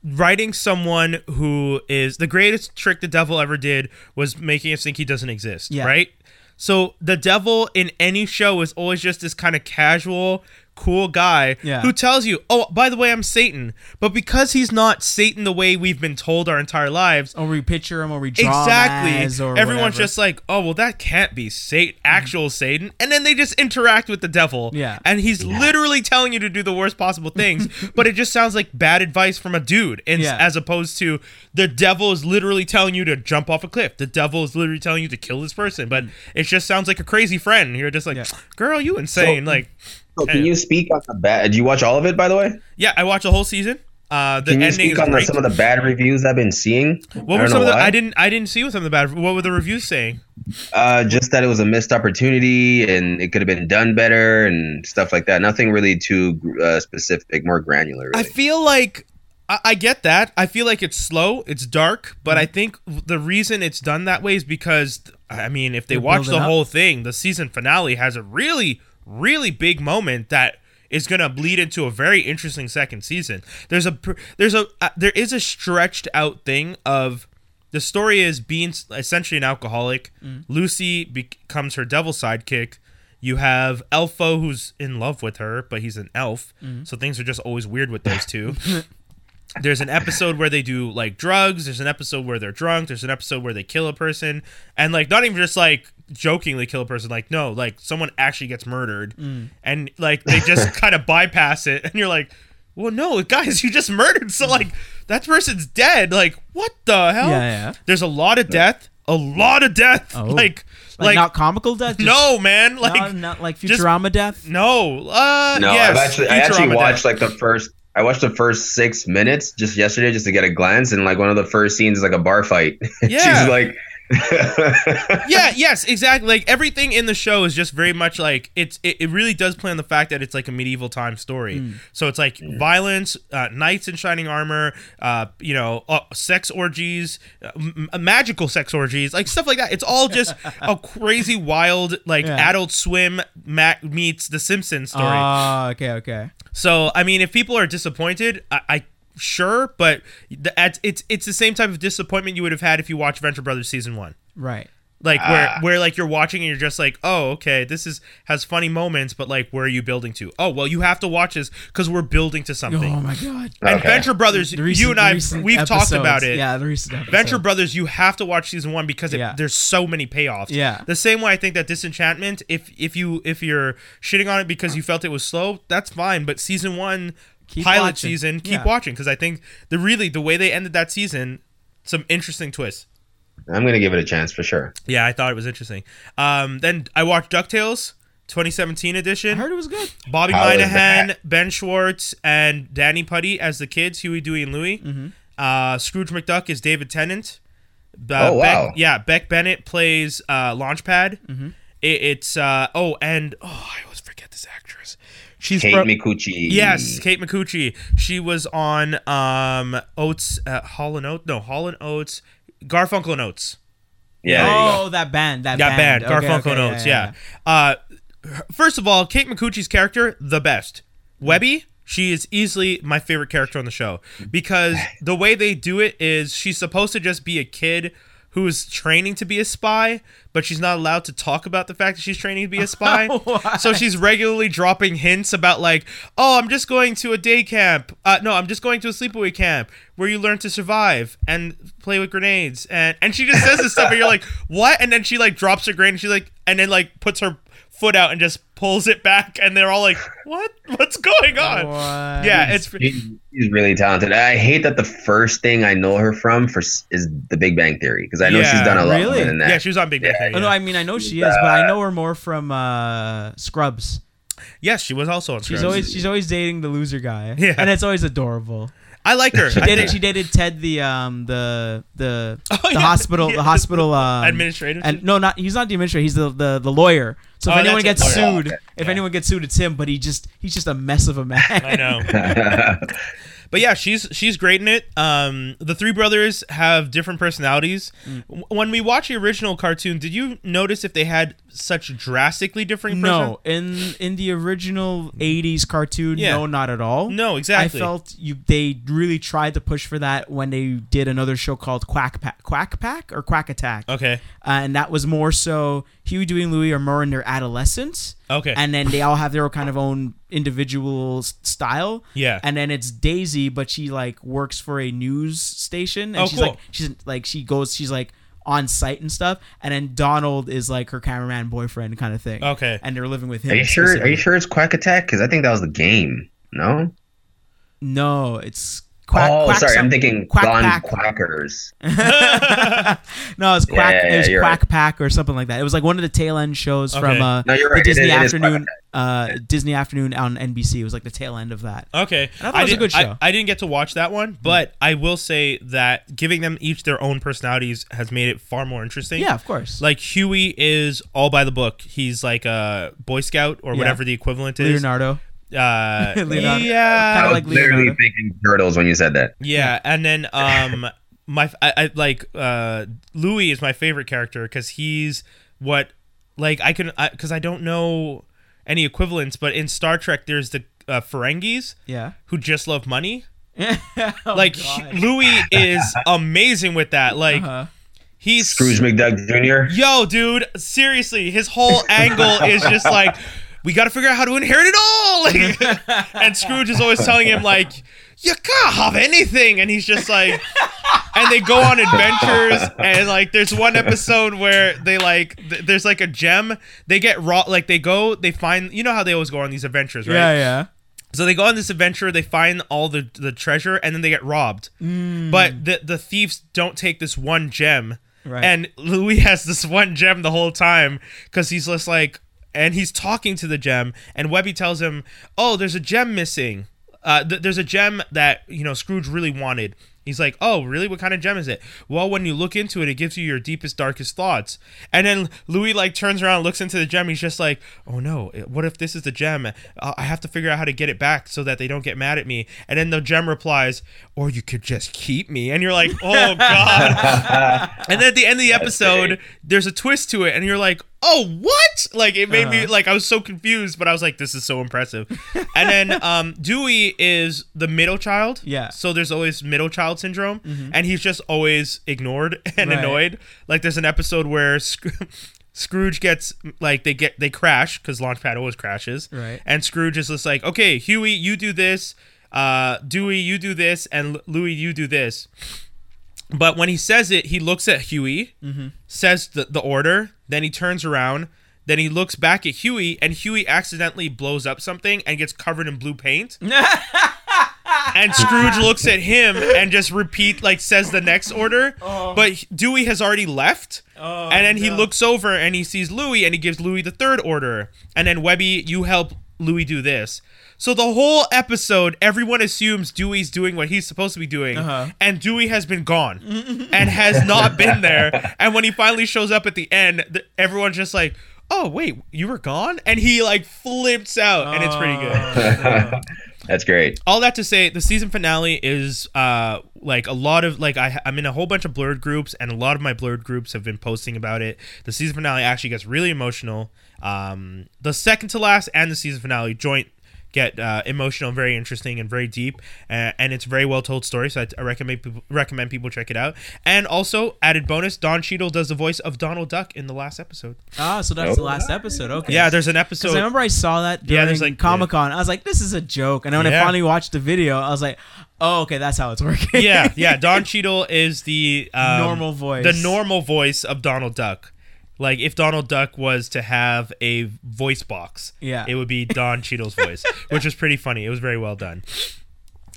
writing someone who is the greatest trick the devil ever did was making us think he doesn't exist. Yeah. Right. So the devil in any show is always just this kind of casual, cool guy Yeah. who tells you, "Oh, by the way, I'm Satan." But because he's not Satan the way we've been told our entire lives, or we picture him or we draw him exactly as, or everyone's whatever. just like oh well that can't be satan actual satan and then they just interact with the devil Yeah. and he's literally telling you to do the worst possible things but it just sounds like bad advice from a dude and Yeah. as opposed to the devil is literally telling you to jump off a cliff the devil is literally telling you to kill this person but it just sounds like a crazy friend you're just like Yeah. girl you insane So- like So can you speak on the bad? Did you watch all of it, by the way? yeah i watched the whole season uh the Can you ending speak on the, some of the bad reviews I've been seeing? what I were some of the why. i didn't i didn't see what some of the bad what were the reviews saying Uh, just that it was a missed opportunity and it could have been done better and stuff like that. Nothing really too uh, specific, more granular. I feel like I, I get that. I feel like it's slow, it's dark, but Mm-hmm. I think the reason it's done that way is because I mean, if they They're watch the up. whole thing, the season finale has a really, really big moment that is going to bleed into a very interesting second season. There's a there's a uh, there is a stretched out thing of the story is being essentially an alcoholic. Mm. Lucy becomes her devil sidekick. You have Elfo who's in love with her, but he's an elf. Mm-hmm. So things are just always weird with those two. There's an episode where they do like drugs. There's an episode where they're drunk. There's an episode where they kill a person, and like not even just like jokingly kill a person. Like no, like someone actually gets murdered, Mm. and like they just kind of bypass it, and you're like, well, no, guys, you just murdered. So like that person's dead. Like what the hell? Yeah, yeah. There's a lot of death. A lot of death. Oh. Like like, like, not comical death just, no man. Like not, not like just- Futurama death no. Uh, no, yes, I've actually, I actually watched death. like the first. I watched the first six minutes just yesterday just to get a glance, and like one of the first scenes is like a bar fight. Yeah. She's like, yeah, yes, exactly. Like everything in the show is just very much like it's. It, it really does play on the fact that it's like a medieval time story. Mm. So it's like violence, uh, knights in shining armor, uh, you know, uh, sex orgies, uh, m- m- magical sex orgies, like stuff like that. It's all just a crazy, wild, like Yeah. Adult Swim Mac meets The Simpsons story. Ah, okay, okay. So I mean, if people are disappointed, I, I sure, but the, it's it's it's the same type of disappointment you would have had if you watched Venture Brothers season one. Right. Like where Ah. where like you're watching and you're just like, oh, okay, this is has funny moments, but like, where are you building to? Oh, well, you have to watch this because we're building to something. Oh my god. and Okay. Venture Brothers, recent- you and I, we've talked about it. Yeah, the recent episodes. Venture Brothers, you have to watch season one because it, Yeah. there's so many payoffs. Yeah. The same way I think that Disenchantment, if if you if you're shitting on it because you felt it was slow, that's fine. But season one, Keep pilot watching. season, keep Yeah. watching because I think the really the way they ended that season, some interesting twists. I'm gonna give it a chance for sure. Yeah, I thought it was interesting. Um, then I watched Ducktales. 2017 edition. I edition. heard it was good. Bobby How is Moynihan. Ben Schwartz, and Danny Pudi as the kids, Huey, Dewey, and Louie. Mm-hmm. Uh, Scrooge McDuck is David Tennant. Uh, Oh, wow. Beck, yeah, Beck Bennett plays uh, Launchpad. Mm-hmm. It, it's uh, oh, and oh, I always forget this actress. She's Kate from, Micucci. Yes, Kate Micucci. She was on um Oates, uh, Hall and Oates. No, Hall and Oates, Garfunkel and Oates. Yeah. there you go. oh, that band. That, That band, Okay, Garfunkel okay, and Oates. Yeah. Uh, first of all, Kate Micucci's character, the best. Webby, she is easily my favorite character on the show because the way they do it is she's supposed to just be a kid who's training to be a spy, but she's not allowed to talk about the fact that she's training to be a spy. So she's regularly dropping hints about like, "Oh, I'm just going to a day camp. Uh, no, I'm just going to a sleepaway camp where you learn to survive and play with grenades." And and she just says this stuff, and you're like, "What?" And then she like drops her grenade, and she like, and then like puts her foot out and just pulls it back, and they're all like, "What? What's going on?" What? Yeah, it's She's, she's really talented. I hate that the first thing I know her from for is The Big Bang Theory because I know Yeah, she's done a lot really? more than that. yeah, she was on Big Bang Yeah. Theory. Oh, no. I mean I know she is, but I know her more from uh, Scrubs. yes, she was also on. She's Scrubs. always she's always dating the loser guy. Yeah. and it's always adorable. I like her. She dated she dated Ted the um the the Oh, the yeah, hospital yeah, the hospital um, administrator. and no not he's not the administrator he's the the, the lawyer. So if Oh, anyone gets it. Oh, sued, okay. if Yeah. anyone gets sued, it's him. But he just he's just a mess of a man. I know. But yeah, she's she's great in it. Um, the three brothers have different personalities. Mm. When we watch the original cartoon, did you notice if they had such drastically different? No, in in the original '80s cartoon, Yeah. no, not at all. No, exactly. I felt you they really tried to push for that when they did another show called Quack Pack, Quack Pack or Quack Attack, Okay. uh, and that was more so Huey, Dewey, and Louie are more in their adolescence, Okay. and then they all have their own kind of own individual s- style. Yeah. and then it's Daisy, but she like works for a news station, and Oh, she's cool. like she's like she goes she's like on site and stuff, and then Donald is like her cameraman boyfriend kind of thing. Okay. and they're living with him. Are you sure? Are you sure it's Quack Attack? Because I think that was the game. No. No, it's quack. oh, quack sorry. some- I'm thinking Quack Gone Pack. Quackers. no, it's quack. Yeah, yeah, it was Quack right. Pack or something like that. It was like one of the tail end shows Okay. from uh, No, you're the right. It Disney is- it is Afternoon. Uh, Disney Afternoon on NBC. It was like the tail end of that. Okay. I thought it was a did- good show. Hmm. I, I didn't get to watch that one, but I will say that giving them each their own personalities has made it far more interesting. Yeah, of course. Like Huey is all by the book. He's like a Boy Scout or Yeah. whatever the equivalent is. Leonardo. Uh, Leonardo. Yeah. Kinda I was like literally thinking turtles when you said that. Yeah, and then um my I, I like uh Louie is my favorite character because he's what like I can because I, don't know any equivalents, but in Star Trek there's the uh, Ferengis Yeah. who just love money. Oh, Like God. Louie is amazing with that. Like Uh-huh. he's Scrooge McDuck Jr. Yo, dude, seriously, his whole angle is just like, we got to figure out how to inherit it all. And Scrooge is always telling him like, you can't have anything, and he's just like, and they go on adventures, and like, there's one episode where they like, th- there's like a gem. They get raw, like they go, they find, you know how they always go on these adventures, right? Yeah, yeah. So they go on this adventure, they find all the the treasure, and then they get robbed. Mm. But the the thieves don't take this one gem. Right. And Louie has this one gem the whole time because he's just like, and he's talking to the gem, and Webby tells him, "Oh, there's a gem missing. Uh, th- there's a gem that you know Scrooge really wanted." He's like, "Oh, really? What kind of gem is it?" Well, when you look into it, it gives you your deepest, darkest thoughts. And then Louie like turns around, and looks into the gem. He's just like, "Oh no! What if this is the gem? Uh, I have to figure out how to get it back so that they don't get mad at me." And then the gem replies, "Or you could just keep me." And you're like, "Oh God!" And then at the end of the episode, there's a twist to it, and you're like, "Oh, what?" Like it made me Uh-huh. like I was so confused, but I was like, "This is so impressive." and then um, Dewey is the middle child. Yeah. So there's always middle child syndrome, and he's just always ignored and Right. annoyed. Like there's an episode where. Sc- Scrooge gets like they get they crash because Launchpad always crashes, Right. And Scrooge is just like, okay, Huey, you do this, uh, Dewey, you do this, and L- Louie, you do this. But when he says it, he looks at Huey, mm-hmm. says the, the order, then he turns around, then he looks back at Huey, and Huey accidentally blows up something and gets covered in blue paint. and Scrooge looks at him and just repeat, like, says the next order. Oh. But Dewey has already left. Oh, and then he looks over and he sees Louie and he gives Louie the third order. And then Webby, you help Louie do this. So the whole episode, everyone assumes Dewey's doing what he's supposed to be doing, Uh-huh. and Dewey has been gone and has not been there. And when he finally shows up at the end, th- everyone's just like, "Oh wait, you were gone," and he like flips out, and it's pretty good Oh, That's great. all that to say the season finale is uh like a lot of like I, i'm in a whole bunch of blurred groups and a lot of my blurred groups have been posting about it the season finale actually gets really emotional um the second to last and the season finale joint get uh, emotional very interesting and very deep uh, and it's a very well told story so I, I recommend people recommend people check it out and also added bonus don Cheadle does the voice of donald duck in the last episode Ah, so that's the Oh. last episode. Okay. yeah there's an episode I remember I saw that during Yeah, there's, like- Comic Con. I was like, "This is a joke," and then when I finally watched the video, I was like, "Oh, okay, that's how it's working." yeah yeah don Cheadle is the um, Normal voice. the normal voice of Donald Duck. Like if Donald Duck was to have a voice box, Yeah. it would be Don Cheadle's voice, which was pretty funny. It was very well done.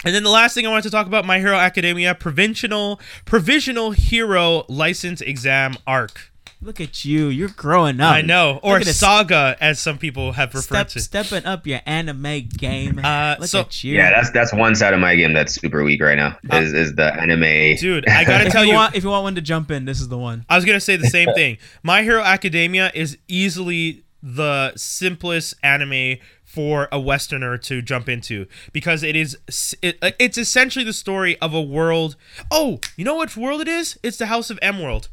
And then the last thing I wanted to talk about, My Hero Academia provisional provisional hero license exam arc. Look at you. You're growing up. I know, or at this. saga, as some people have referred Step, to. stepping up your anime game. Uh, Look so- at you. Yeah, that's that's one side of my game that's super weak right now. Is is the anime? Dude, I gotta if tell you, you, want, if you want one to jump in, this is the one. I was gonna say the same thing. My Hero Academia is easily the simplest anime for a Westerner to jump into because it is it, it's essentially the story of a world. Oh, you know what world it is? It's the House of M world.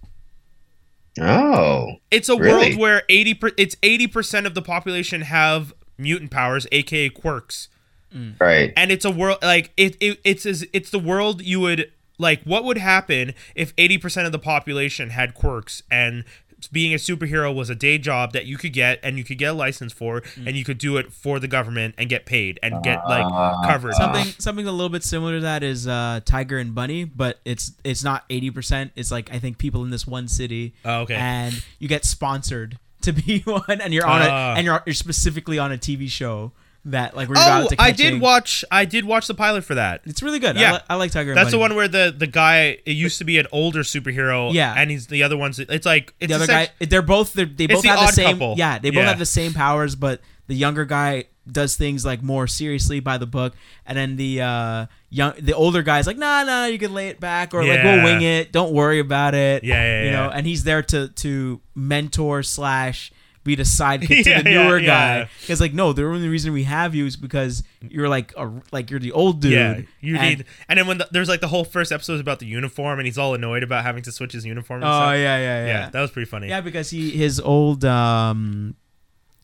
Oh, It's a Really? world where eighty per, it's eighty percent of the population have mutant powers, aka quirks mm. right. and it's a world like it, it it's as it's the world you would like what would happen if 80% of the population had quirks and being a superhero was a day job that you could get and you could get a license for and you could do it for the government and get paid and get like Ah. covered Something something a little bit similar to that is uh, Tiger and Bunny, but it's it's not eighty percent. It's like I think people in this one city. Oh, okay. And you get sponsored to be one, and you're on Ah. a and you're, you're specifically on a TV show that like we're about to. oh i did watch i did watch the pilot for that It's really good. Yeah. I, li- I like Tiger. and that's the one where the the guy it used to be an older superhero Yeah. and he's the other one's it's like it's the other guy they're both they're, they both the have the same couple. yeah they both Yeah. have the same powers but the younger guy does things like more seriously by the book and then the uh young the older guy's like nah nah you can lay it back or like Yeah. we'll wing it don't worry about it Yeah, yeah, you know and he's there to to mentor slash be the sidekick to Yeah, the yeah, newer yeah. guy because like no the only reason we have you is because you're like a like you're the old dude Yeah, you And- need. And then when the, there's like the whole first episode is about the uniform, and he's all annoyed about having to switch his uniform. And oh yeah yeah yeah, that was pretty funny. Yeah, because he his old um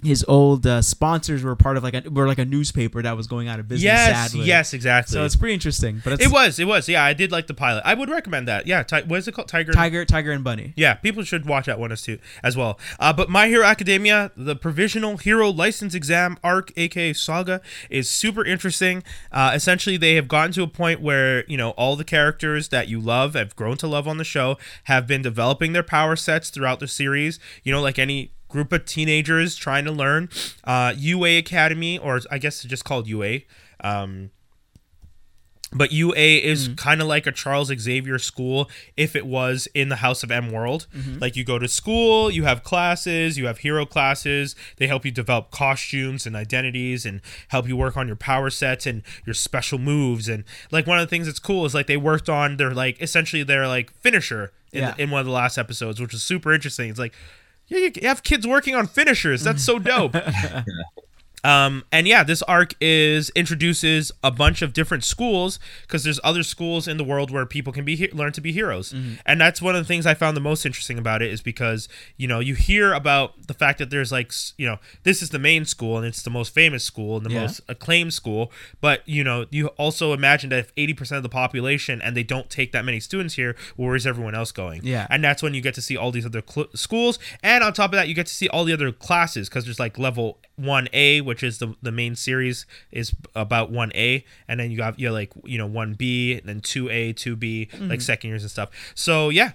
his old uh, sponsors were part of like a were like a newspaper that was going out of business. yes, sadly. yes, exactly. So it's pretty interesting. But it's it was, it was. Yeah, I did like the pilot. I would recommend that. Yeah, ti- what is it called? Tiger. Tiger Tiger and Bunny. Yeah, people should watch that one as too as well. Uh, but My Hero Academia, the provisional hero license exam arc, aka saga, is super interesting. Uh, essentially, they have gotten to a point where you know all the characters that you love, have grown to love on the show, have been developing their power sets throughout the series. You know, like any group of teenagers trying to learn. Uh, UA Academy, or I guess it's just called UA. Um, but UA is kind of like a Charles Xavier school if it was in the House of M world. Like you go to school, you have classes, you have hero classes. They help you develop costumes and identities and help you work on your power sets and your special moves. And like one of the things that's cool is like they worked on their like essentially their like finisher in, Yeah. in one of the last episodes, which was super interesting. It's like yeah, you have kids working on finishers. That's so dope. Um, and yeah, this arc is introduces a bunch of different schools because there's other schools in the world where people can be he- learn to be heroes, and that's one of the things I found the most interesting about it is because you know you hear about the fact that there's like you know this is the main school and it's the most famous school and the Yeah. most acclaimed school, but you know you also imagine that if 80% of the population and they don't take that many students here, well, where's everyone else going? Yeah. and that's when you get to see all these other cl- schools, and on top of that, you get to see all the other classes because there's like level one A, which is the the main series is about one A, and then you got you like you know one B, and then two A, two B, Mm-hmm. like second years and stuff. So yeah,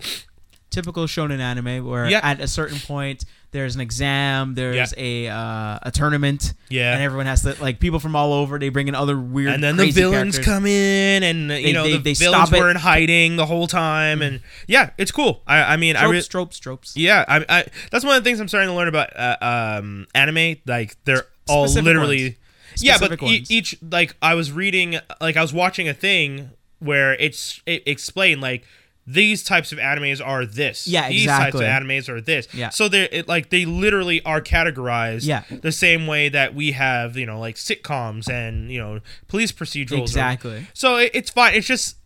Typical shonen anime where Yeah. at a certain point there's an exam, there's a uh, a tournament, Yeah. and everyone has to like people from all over. They bring in other weird, and then the villains characters. come in, and you They- know they- the they villains stop it. weren't hiding the whole time, and yeah, it's cool. I I mean I Tropes, re- tropes, tropes. Yeah, I, I that's one of the things I'm starting to learn about uh, um, anime. Like they're all literally, ones. yeah, but e- each like I was reading, like I was watching a thing where it's it explained like these types of animes are this. Yeah, these exactly. types of animes are this. Yeah. So they it like they literally are categorized. Yeah. The same way that we have you know like sitcoms and you know police procedurals. or- Exactly. so it, it's fine. It's just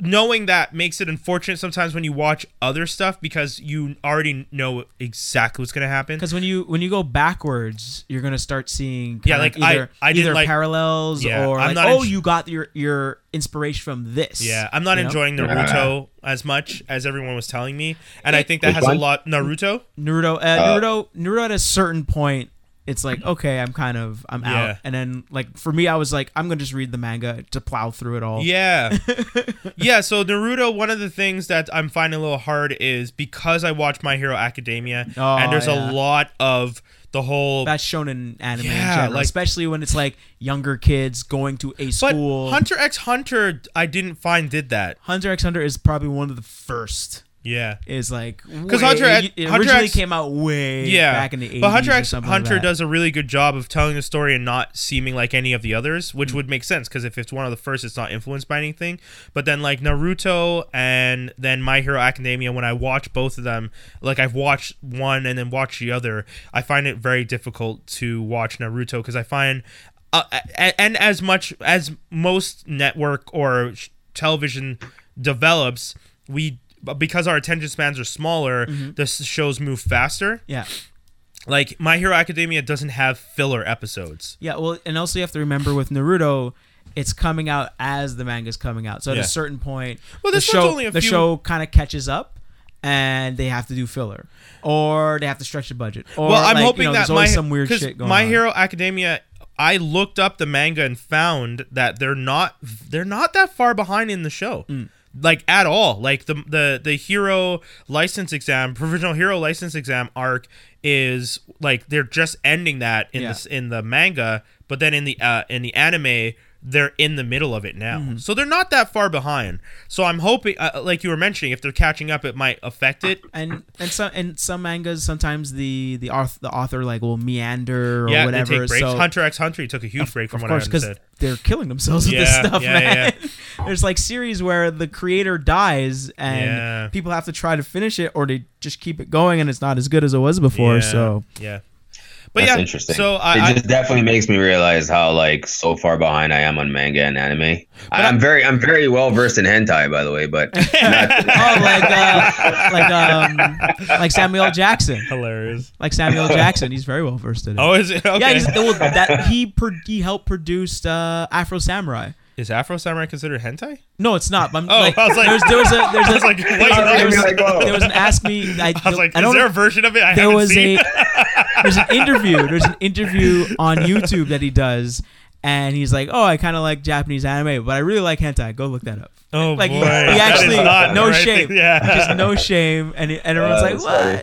knowing that makes it unfortunate sometimes when you watch other stuff because you already know exactly what's gonna happen. Because when you when you go backwards, you're gonna start seeing Yeah, kind like, of I- either, I either like- parallels Yeah, or I'm like, not oh, int- you got your your inspiration from this. Yeah, I'm not you know? enjoying Naruto as much as everyone was telling me, and I think that has one? a lot. Naruto. Naruto. Uh, Naruto. Naruto at a certain point, it's like mm-hmm. okay, I'm kind of I'm Yeah. out, and then like for me, I was like, I'm gonna just read the manga to plow through it all. Yeah, yeah. So Naruto, one of the things that I'm finding a little hard is because I watch My Hero Academia, Oh, and there's yeah. a lot of the whole. That's shonen anime in Yeah, general, like- especially when it's like younger kids going to a but school. Hunter X Hunter, I didn't find did that. Hunter x Hunter is probably one of the first. Yeah. Is like because Hunter X- it Hunter originally X- came out way yeah. back in the 80s but hunter x hunter like does a really good job of telling the story and not seeming like any of the others which would make sense because if it's one of the first it's not influenced by anything. But then like naruto and then my hero academia when i watch both of them like i've watched one and then watched the other i find it very difficult to watch naruto because i find uh, a- and as much as most network or television develops we because our attention spans are smaller Mm-hmm. the shows move faster Yeah. like My Hero Academia doesn't have filler episodes. Yeah, well, and also you have to remember with Naruto, it's coming out as the manga's coming out. So at Yeah. a certain point, Well, the show only a the few- show kind of catches up, and they have to do filler, or they have to stretch the budget. Or well, I'm like, hoping you know, that there's my always some weird shit going My on. Hero Academia. I looked up the manga and found that they're not they're not that far behind in the show. Mm. Like at all. Like the the the hero license exam, provisional hero license exam arc is like they're just ending that in Yeah. this in the manga, but then in the uh in the anime they're in the middle of it now. Mm-hmm. So they're not that far behind. So I'm hoping uh, like you were mentioning if they're catching up it might affect it. and and some and some mangas sometimes the the author the author like will meander or yeah, whatever. they take breaks. So Hunter x Hunter took a huge break from of what course I understood. they're killing themselves with this stuff, yeah, man. There's like series where the creator dies and Yeah. people have to try to finish it or they just keep it going and it's not as good as it was before. Yeah, So yeah, but That's yeah, interesting. So it I, I just definitely makes me realize how like so far behind I am on manga and anime. I, I'm very I'm very well versed in hentai, by the way, but not, oh like uh, like um like Samuel Jackson, hilarious. like Samuel Jackson. He's very well versed in it. Oh, is it okay? Yeah, he's, well, that he pro- he helped produce uh, Afro Samurai. Is Afro Samurai considered hentai? No, it's not. I'm, Oh, like, I was like- there's, there was a there's I a, was like, there was there was was- like, there was an ask me. I, I was like, I is don't. there a version of it I there was seen? a there's an interview. There's an interview on YouTube that he does, and he's like, "Oh, I kind of like Japanese anime, but I really like hentai. Go look that up." oh Like he, boy, he that is actually not no the right shame, thing. Yeah, just no shame, and and everyone's Oh, like, "What?" funny.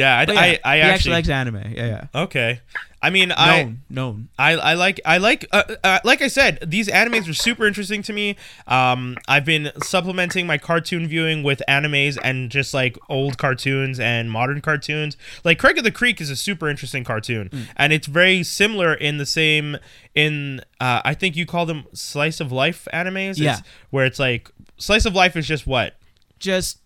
yeah. I, But yeah, I, I he actually, actually, likes anime. Yeah, yeah, okay. I mean, yeah. I, Known, known. I, I like I like uh, uh, like I said these animes are super interesting to me. Um, I've been supplementing my cartoon viewing with animes and just like old cartoons and modern cartoons. Like Craig of the Creek is a super interesting cartoon, Mm. and it's very similar in the same in uh, I think you call them slice of life animes. It's Yeah. where it's like slice of life is just what Just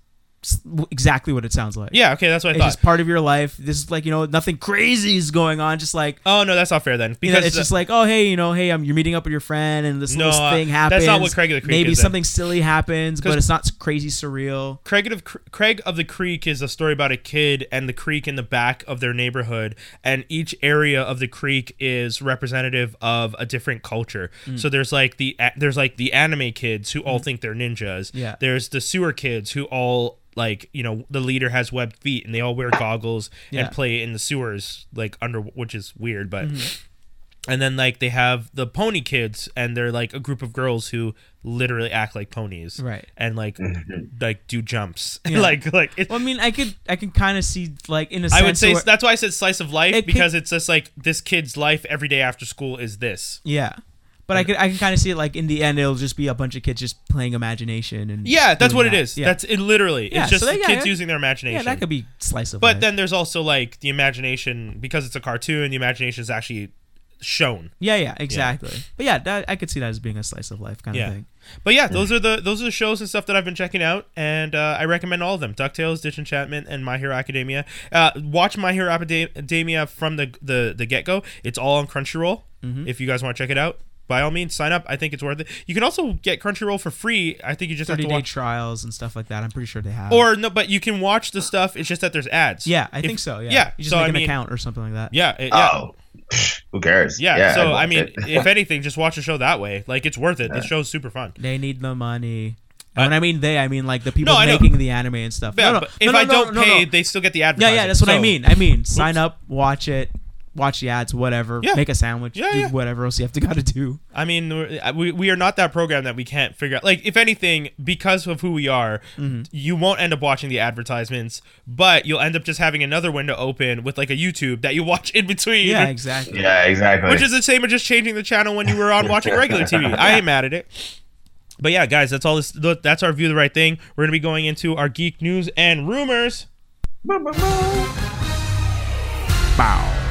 exactly what it sounds like. Yeah, okay, that's what I It's thought. just part of your life. This is like you know nothing crazy is going on. Just like oh no, that's not fair then. you Because know, it's just like oh hey you know hey um, you're meeting up with your friend and this No, little uh, thing that's not what Craig of the Creek Maybe is then. something silly happens, but it's not crazy surreal. Craig of Craig of the Creek is a story about a kid and the creek in the back of their neighborhood, and each area of the creek is representative of a different culture. Mm. So there's like the there's like the anime kids who all think they're ninjas. Yeah. There's the sewer kids who all like you know the leader has webbed feet and they all wear goggles Yeah. and play in the sewers like under which is weird, but. Mm-hmm. And then like they have the pony kids and they're like a group of girls who literally act like ponies. Right. And like like do jumps. Yeah. like like it, Well, I mean, I could I can kind of see like in a I sense would say that's why I said slice of life It could- because it's just like this kid's life every day after school is this. yeah. But I could I can kind of see it like in the end it'll just be a bunch of kids just playing imagination and Yeah, that's what it that. is. Yeah. That's it. Literally, Yeah, it's just so that- the yeah, kids yeah. using their imagination. yeah that could be slice of life. but life. then there's also like the imagination because it's a cartoon. The imagination is actually shown. yeah yeah exactly. But yeah, that, I could see that as being a slice of life kind Yeah. of thing. But yeah, those are the those are the shows and stuff that I've been checking out, and uh, I recommend all of them: Ducktales, Disenchantment, and My Hero Academia. Uh, watch My Hero Academia from the the, the get go. It's all on Crunchyroll. Mm-hmm. If you guys want to check it out, by all means, sign up. I think it's worth it. You can also get Crunchyroll for free. I think you just have to day watch. trials and stuff like that. I'm pretty sure they have. Or no, but you can watch the stuff. It's just that there's ads. yeah, I If- think so. Yeah, Yeah. You just so make I an mean, account or something like that. Yeah. it- yeah. Oh, who cares? Yeah, so I'd I mean, if anything, just watch the show that way. Like it's worth it. The show's super fun. They need the money. And when I mean they, I mean like the people No, I know. making the anime and stuff. Yeah, no, no, but if no, no, I no, don't no, pay, no. they still get the ad. yeah, yeah, that's what I mean. I mean, sign up, watch it, watch the ads, whatever. Yeah. Make a sandwich, Yeah, do yeah. whatever else you have to gotta do. I mean, we're- we, we are not that program that we can't figure out. Like, if anything, because of who we are, Mm-hmm. you won't end up watching the advertisements, but you'll end up just having another window open with like a YouTube that you watch in between. Yeah, exactly. yeah, exactly. Which is the same as just changing the channel when you were on watching regular TV. I ain't mad at it. But yeah, guys, that's all this. That's our view of the right thing. We're gonna be going into our geek news and rumors. Bow.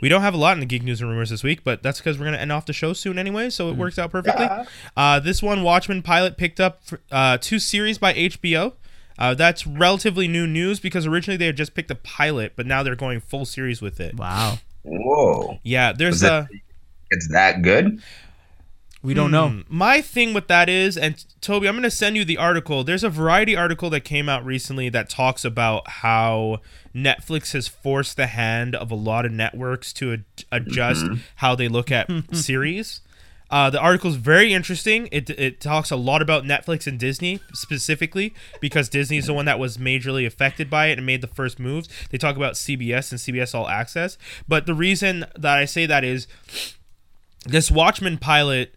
We don't have a lot in the geek news and rumors this week, but that's because we're gonna end off the show soon anyway, so it works out perfectly. Uh, this one, Watchmen pilot picked up for, uh, to series by HBO. Uh, that's relatively new news because originally they had just picked a pilot, but now they're going full series with it. Wow. Whoa, Yeah, there's a. it's that good? We don't know. Hmm. My thing with that is, and Toby, I'm going to send you the article. There's a Variety article that came out recently that talks about how Netflix has forced the hand of a lot of networks to ad- adjust how they look at series. Uh, the article is very interesting. It, it talks a lot about Netflix and Disney specifically because Disney is the one that was majorly affected by it and made the first moves. They talk about CBS and CBS All Access. But the reason that I say that is this Watchmen pilot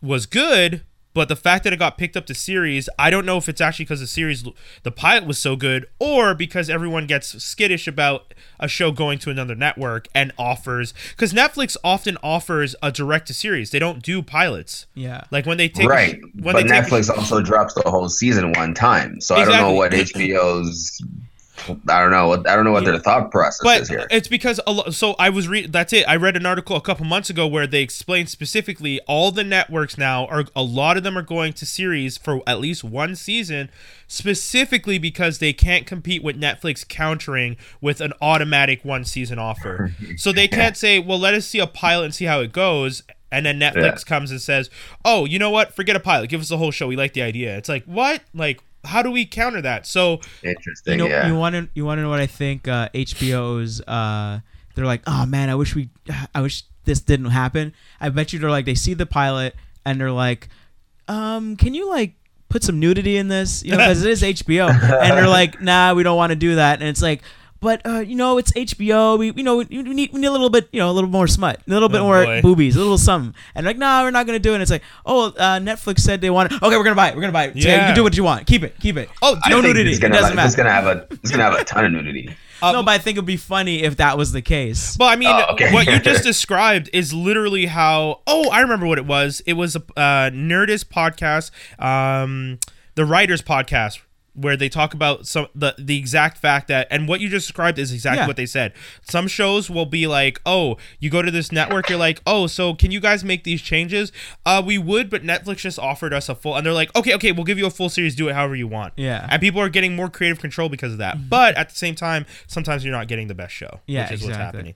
was good, but the fact that it got picked up to series, I don't know if it's actually because the series, the pilot was so good, or because everyone gets skittish about a show going to another network and offers. Because Netflix often offers a direct to series; they don't do pilots. Yeah. Like when they take right, sh- when but they take a Netflix also drops the whole season one time, so I don't know what HBO's. I don't know what I don't know what their thought process but is here. it's because a lo- so I was read that's it. I read an article a couple months ago where they explained specifically all the networks now are a lot of them are going to series for at least one season, specifically because they can't compete with Netflix countering with an automatic one season offer. so they can't say, "Well, let us see a pilot and see how it goes." And then Netflix Yeah. comes and says, "Oh, you know what? Forget a pilot. Give us the whole show. We like the idea." It's like, "What? Like how do we counter that?" So Interesting. You know, yeah. you want to you want to know what I think? Uh, HBO's uh, they're like, oh man, I wish we, I wish this didn't happen. I bet you they're like, they see the pilot and they're like, um, can you like put some nudity in this? You know, because it is HBO, and they're like, nah, we don't want to do that, and it's like. But uh, you know it's HBO. We you know we, we need we need a little bit you know a little more smut, a little bit Oh, more boy. boobies, a little something. And like, nah, we're not gonna do it. And it's like, oh, uh, Netflix said they want. it. Okay, we're gonna buy it. We're gonna buy it. So, yeah, you can do what you want. Keep it. Keep it. Oh, I no nudity. It's It gonna, doesn't it's matter. gonna have a it's gonna have a ton of nudity. Uh, no, but I think it'd be funny if that was the case. Well, I mean, Oh, okay. what you just described is literally how. Oh, I remember what it was. It was a uh, Nerdist podcast, um, the Writers podcast. Where they talk about some the the exact fact that and what you just described is exactly Yeah. what they said. Some shows will be like, "Oh, you go to this network, you're like, "Oh, so can you guys make these changes?" Uh we would, but Netflix just offered us a full and they're like, "Okay, okay, we'll give you a full series, do it however you want." Yeah. Mm-hmm. And people are getting more creative control because of that. But at the same time, sometimes you're not getting the best show, Yeah, which is what's exactly. happening.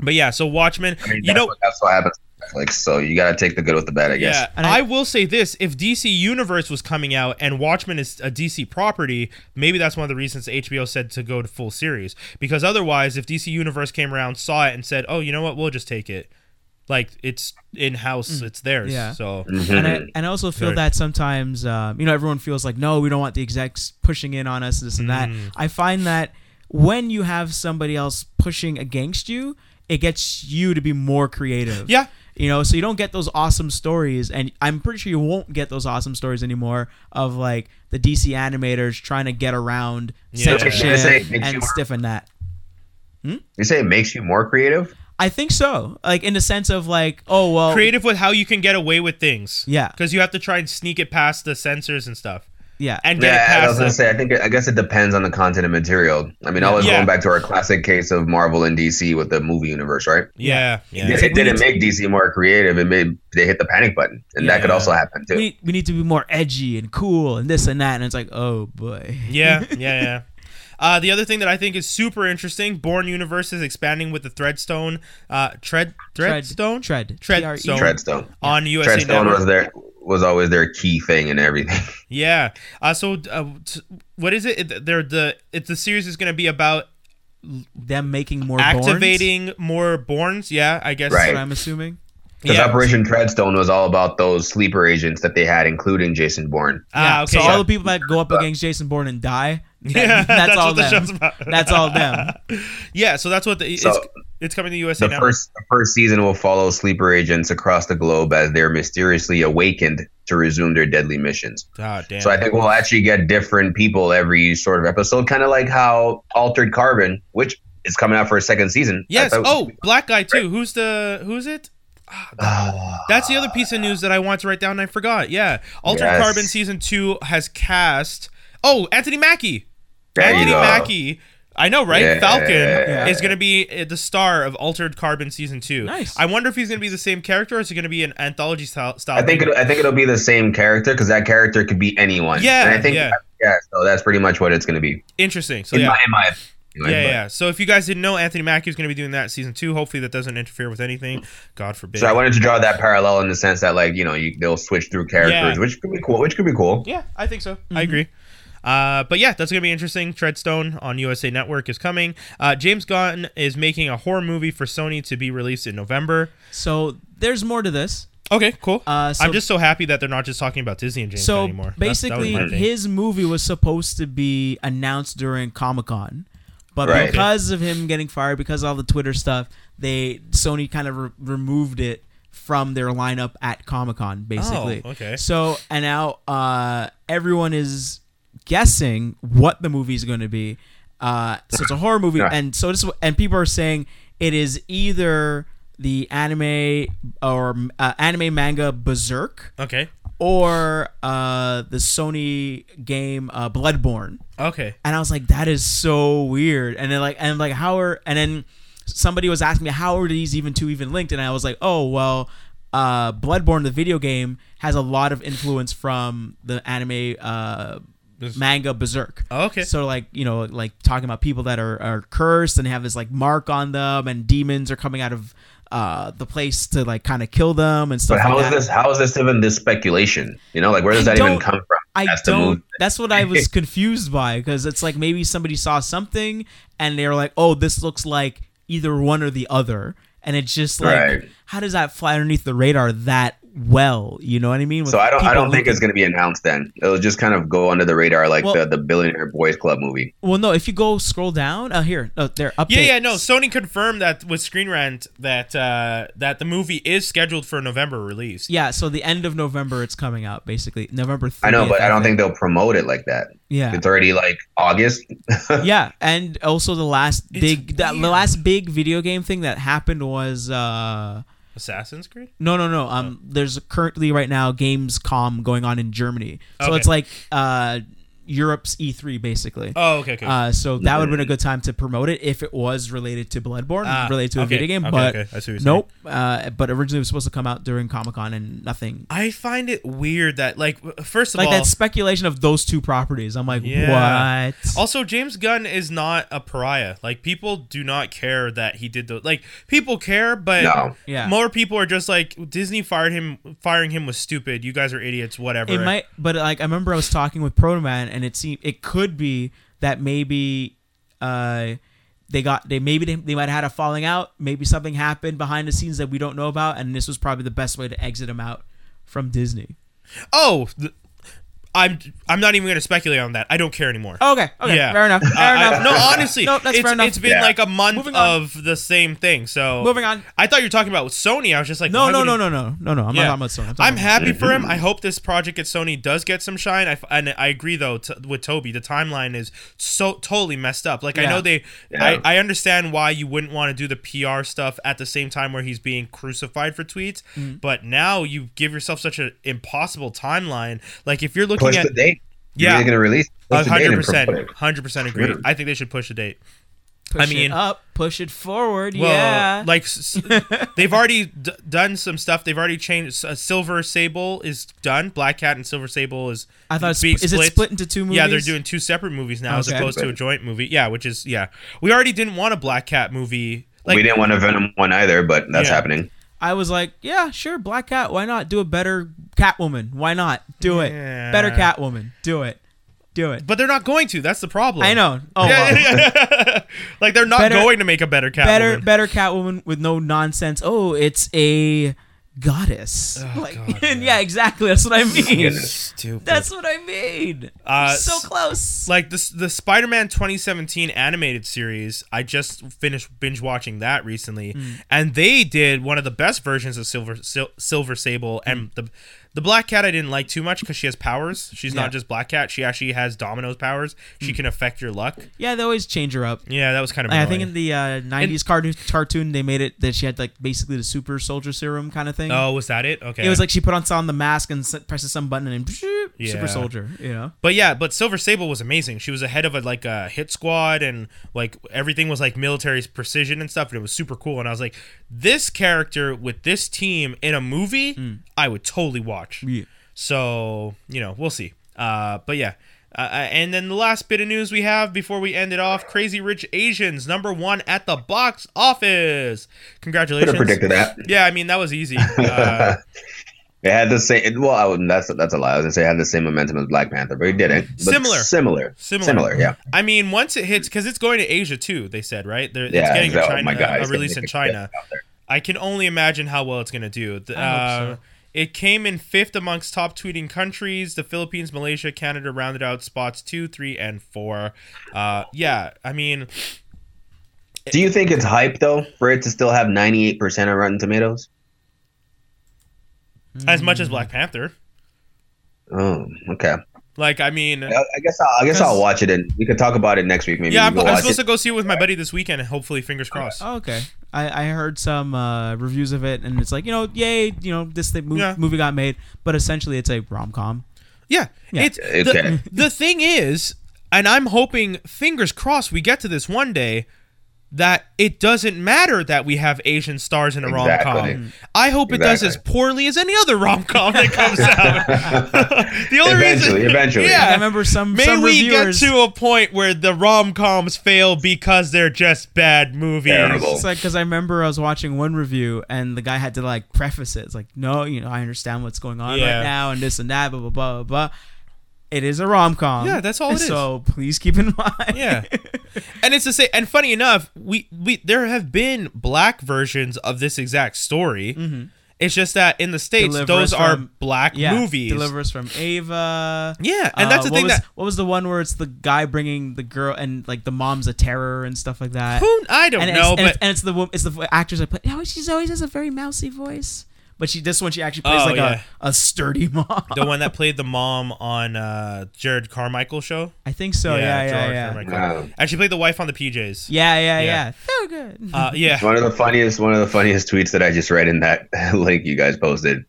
But yeah, so Watchmen, I mean, you know, what, that's what happens to Netflix. So you got to take the good with the bad, I guess. Yeah, And I, I- will say this: if DC Universe was coming out and Watchmen is a DC property, maybe that's one of the reasons HBO said to go to full series. Because otherwise, if DC Universe came around, saw it, and said, "Oh, you know what? We'll just take it," like it's in house, it's theirs. Mm. Yeah. So Mhm. and I, and I also feel Sorry. that sometimes um, you know everyone feels like no we don't want the execs pushing in on us this and that Mm. i find that when you have somebody else pushing against you it gets you to be more creative yeah, you know so you don't get those awesome stories and i'm pretty sure you won't get those awesome stories anymore of like the dc animators trying to get around Yeah. censorship They say it makes you and more- stiffen that hmm? You say it makes you more creative? i think so like in the sense of like oh well creative with how you can get away with things. Yeah. because you have to try and sneak it past the censors and stuff, yeah and get it Yeah, I was gonna the- say. I think I guess it depends on the content and material. I mean, I was Yeah. going back to our classic case of Marvel and DC with the movie universe, right? yeah, yeah. It, it didn't make DC more creative. It made they hit the panic button, and that could also happen too. we need, we need to be more edgy and cool and this and that and it's like oh boy Yeah, yeah, yeah. Uh, the other thing that I think is super interesting, Bourne Universe is expanding with the Threadstone, uh, Tread, Threadstone, tread Treadstone. T-R-E. Treadstone. on USA Treadstone Network. was their was always their key thing and everything. Yeah. Uh, so uh, t- what is it? It- They're the it's the series is going to be about them making more activating more Bournes. Yeah, I guess. Bournes, Right. what I'm assuming. Because Yeah. Operation Treadstone was all about those sleeper agents that they had, including Jason Bourne. Ah, Yeah, okay. so yeah. all the people that go up against Jason Bourne and die, that- Yeah, that's, all what the them. show's about. That's all them. yeah, so that's what the it's, So, it's coming to USA The Network. first the first season will follow sleeper agents across the globe as they're mysteriously awakened to resume their deadly missions. Ah, damn. So I think we'll actually get different people every sort of episode, kind of like how Altered Carbon, which is coming out for a second season. yes. I thought- Oh, black guy too. Who's the who's it? Ah, That's the other piece of news that I want to write down and I forgot. Yeah. Altered Yes. Carbon season 2 has cast Oh, Anthony Mackie. There Anthony. Mackie. I know, right? Yeah. Falcon Yeah. is going to be uh, the star of Altered Carbon season 2. Nice. I wonder if he's going to be the same character or is it going to be an anthology style style I think thing? it, I think it'll be the same character because that character could be anyone. Yeah, and I think yeah. yeah. So that's pretty much what it's going to be. Interesting. So in yeah. my in my opinion. yeah, but- yeah. So if you guys didn't know, Anthony Mackie is going to be doing that season two. Hopefully, that doesn't interfere with anything. God forbid. So I wanted to draw that parallel in the sense that like you know you, they'll switch through characters, Yeah. which could be cool. Which could be cool. Yeah, I think so. I agree. Uh, but yeah, that's gonna be interesting. Treadstone on USA Network is coming. Uh, James Gunn is making a horror movie for Sony to be released in November. So there's more to this. Okay, cool. Uh, so- I'm just so happy that they're not just talking about Disney and James Gunn So anymore. That's- that basically, my thing. his movie was supposed to be announced during Comic Con, but Right. because of him getting fired, because of all the Twitter stuff, they Sony kind of re- removed it from their lineup at Comic Con, basically. Oh, okay. So and now uh, everyone is guessing what the movie is going to be. Uh, so it's a horror movie, Yeah. and so this and people are saying it is either the anime or uh, anime manga Berserk okay, or uh, the Sony game uh, Bloodborne. okay, And I was like, that is so weird. And then like, and like, how are? And then somebody was asking me, how are these even two even linked? And I was like, oh well, uh, Bloodborne, the video game, has a lot of influence from the anime uh, This- manga Berserk. okay. So like you know like talking about people that are, are cursed and have this like mark on them and demons are coming out of uh, the place to like kind of kill them and stuff But how like is that. this? How is this even this speculation? You know, like where does I that even come from? I That's don't. That's what I was confused by because it's like maybe somebody saw something and they were like, "Oh, this looks like either one or the other," and it's just like, Right. how does that fly underneath the radar that well? You know what I mean? With So I don't. I don't think it's going to be announced. Then it'll just kind of go under the radar, like Well- the the Billionaire Boys Club movie. Well, no. If you go scroll down, uh, here, no, there. Update. Yeah, yeah, no. Sony confirmed that with Screen Rant that uh, that the movie is scheduled for November release. Yeah, so the end of November it's coming out, basically November. 30th, I know, but I don't think they'll promote it like that. Yeah, It's already like August. yeah, and also the last It's big, the, the last big video game thing that happened was. uh Assassin's Creed. No, no, no. Um, there's currently right now Gamescom going on in Germany, so Okay. it's like uh, Europe's E3 basically. Oh, okay, okay. Uh, so that would have been a good time to promote it if it was related to Bloodborne, Ah, related to a okay, video game. okay, but okay, I see what you're saying. nope. Uh, but originally it was supposed to come out during Comic Con and nothing. I find it weird that like w- first of Like all, that speculation of those two properties. I'm like, Yeah. what? Also, James Gunn is not a pariah. Like people do not care that he did the like people care, but No. Yeah. more people are just like Disney fired him. Firing him was stupid. You guys are idiots. Whatever. It might, but like I remember I was talking with Proto Man, and it seemed it could be that maybe uh, they got they maybe they, they might have had a falling out. Maybe something happened behind the scenes that we don't know about, and this was probably the best way to exit him out from Disney. oh, th- I'm. I'm not even going to speculate on that. I don't care anymore. Okay, okay, Yeah. fair enough. Fair Uh, I- enough. no, honestly, No, that's it's, fair enough. it's been Yeah. like a month of the same thing. So Moving on. I thought you were talking about Sony. I was just like, No, no, no, no, no, no, no. I'm Yeah. not talking about Sony. I'm, I'm about- happy for him. I hope this project at Sony does get some shine. I, f- and I agree though t- with Toby. The timeline is so totally messed up. Like I know they, Yeah. I, I understand why you wouldn't want to do the PR stuff at the same time where he's being crucified for tweets. Mm. But now you give yourself such an impossible timeline. Like if you're looking Push at the date. Yeah. They're going to release. Push hundred and percent, hundred percent agree. Yeah. I think they should push the date. Push I mean- it up, push it forward. Well, yeah, like s- s- they've already d- done some stuff. They've already changed. Uh, Silver Sable is done. Black Cat and Silver Sable is. I thought it's, being is it split into two movies? Yeah, they're doing two separate movies now as opposed to a joint movie. Yeah, which is yeah. We already didn't want a Black Cat movie. Like we didn't want a Venom one either, but that's Yeah. happening. I was like, yeah, sure, Black Cat. Why not do a better Catwoman? Why not do it? Yeah. Better Catwoman. Do it. Do it. but they're not going to. That's the problem. I know. Oh, well. like they're not Better- going to make a better Catwoman. better, better Catwoman with no nonsense. Oh, it's a goddess. Oh, like, God, and yeah, exactly. That's what I mean. Stupid. That's what I mean. Uh, so close. like this the Spider-Man 2017 animated series. I just finished binge watching that recently, Hmm. and they did one of the best versions of Silver Sil- Silver Sable, and the the Black Cat I didn't like too much because she has powers. She's Yeah. not just Black Cat; she actually has Domino's powers. She can affect your luck. yeah, they always change her up. Yeah, that was kind of. I think in the uh, '90s cartoon, cartoon, they made it that she had like basically the super soldier serum kind of thing. oh, was that it? Okay. It was like she put on the mask and presses some button and then Yeah. super soldier. You know. But yeah, but Silver Sable was amazing. She was ahead of a like a hit squad and like everything was like military precision and stuff and it was super cool and I was like this character with this team in a movie, I would totally watch. Yeah. So, you know, we'll see. Uh but yeah. Uh, uh, and then the last bit of news we have before we end it off Crazy Rich Asians, number one at the box office. Congratulations! Could Congratulations. have predicted that. Yeah, I mean, that was easy. Uh, It had the same. Well, I wouldn't, that's that's a lie. I was gonna say it had the same momentum as Black Panther, but it didn't. But Similar. similar, Similar. similar. Yeah, I mean, once it hits, because it's going to Asia too. They said right. They're, it's yeah. getting a, China, oh my God, a it's release in China. hit out there. I can only imagine how well it's going to do. The- I hope uh, so. It came in fifth amongst top tweeting countries. The Philippines, Malaysia, Canada rounded out spots two, three, and four. Uh, yeah, I mean, Do you think it's hype though for it to still have ninety eight percent of Rotten Tomatoes? as much as Black Panther. Oh, okay. Like, I mean, I I guess I'll, I guess I'll watch it and we can talk about it next week. Maybe yeah, I'm, I'm supposed it. to go see it with my buddy this weekend, and hopefully, fingers crossed. Oh, okay. I, I heard some uh, reviews of it, and it's like you know, yay, you know, this thing, mov- Yeah. movie got made, but essentially it's a rom com. Yeah, Yeah. it's Okay. the, the thing is, and I'm hoping, fingers crossed, we get to this one day. That it doesn't matter that we have Asian stars in a rom com. Hmm. I hope it does as poorly as any other rom com that comes out. the only Eventually, reason, eventually. yeah. I remember some May some we reviewers. get to a point where the rom coms fail because they're just bad movies? Terrible. It's like because I remember I was watching one review and the guy had to like preface it. It's like, no, you know, I understand what's going on Yeah. right now and this and that, blah blah blah blah. blah. It is a rom com. Yeah, that's all it is. So please keep in mind. Yeah. and it's the same. And funny enough, we we there have been black versions of this exact story. It's just that in the states, Deliver those Us are from- black yeah. movies. Deliver us from Eva. yeah, and that's Uh, the thing was, that what was the one where it's the guy bringing the girl and like the mom's a terror and stuff like that. who I don't and know, it's, and, but it's, and it's the it's the actress I play. Oh, she's always has a very mousy voice, but she this one she actually plays Oh, like yeah. a, a sturdy mom. the one that played the mom on uh, Jerrod Carmichael show. I think so. Yeah, yeah, Jerrod yeah. Carmichael. Wow. And she played the wife on the PJs. Yeah, yeah, Yeah. yeah. So good. Uh, yeah. One of the funniest, one of the funniest tweets that I just read in that link you guys posted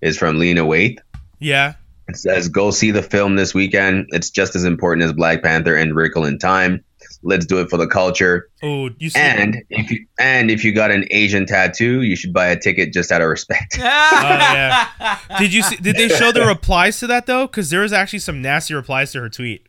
is from Lena Waithe, Yeah. It says, "Go see the film this weekend. It's just as important as Black Panther and Wrinkle in Time. Let's do it for the culture. Oh, you see? And if you and if you got an Asian tattoo, you should buy a ticket just out of respect." Oh, yeah. did you see? Did they show the replies to that though? Because there was actually some nasty replies to her tweet.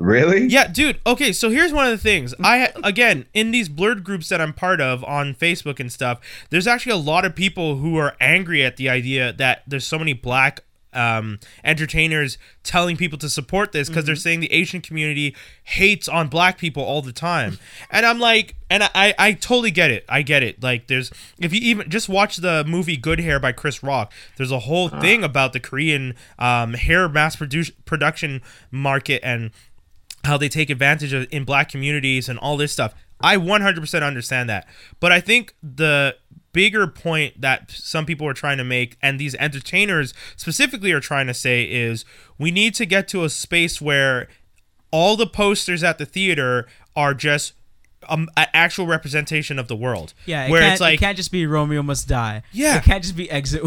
really? Yeah, dude. Okay, so here's one of the things. I again in these blurred groups that I'm part of on Facebook and stuff. There's actually a lot of people who are angry at the idea that there's so many black um, entertainers telling people to support this because they're saying the Asian community hates on black people all the time. and I'm like, and I, I, totally get it. I get it. Like, there's if you even just watch the movie Good Hair by Chris Rock, there's a whole thing about the Korean um, hair mass produ- production market and how they take advantage of in black communities and all this stuff. I 100% understand that. But I think the bigger point that some people are trying to make and these entertainers specifically are trying to say is we need to get to a space where all the posters at the theater are just um, an actual representation of the world. Yeah, it where it's like it can't just be Romeo Must Die. Yeah. it can't just be Exit.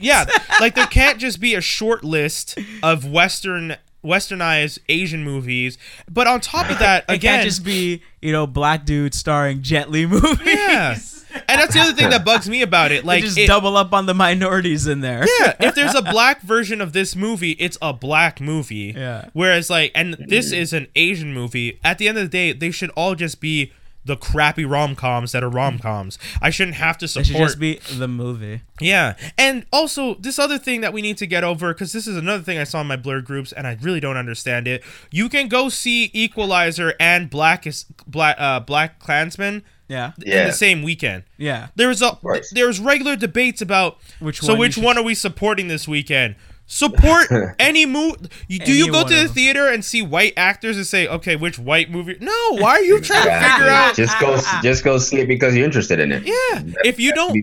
yeah, like there can't just be a short list of Western westernized Asian movies, but on top of that, again, it can't just be you know black dude starring Jet Li movies. yeah. And that's the other thing that bugs me about it. Like Like, just it- double up on the minorities in there. yeah, if there's a black version of this movie, it's a black movie. Yeah. Whereas, like, and this is an Asian movie. At the end of the day, they should all just be the crappy rom coms that are rom coms. I shouldn't have to It should support. just be the movie. Yeah, and also this other thing that we need to get over because this is another thing I saw in my blurred groups, and I really don't understand it. You can go see Equalizer and Black is Black uh, Black Klansman Yeah, in the same weekend. yeah. There's a course. there's regular debates about Which so one you which should- one are we supporting this weekend? Support any movie. Do Any you go to the theater and see white actors and say, okay, which white movie? No, why are you trying to Exactly. figure out? Just go, just go see it because you're interested in it. Yeah, if you don't, be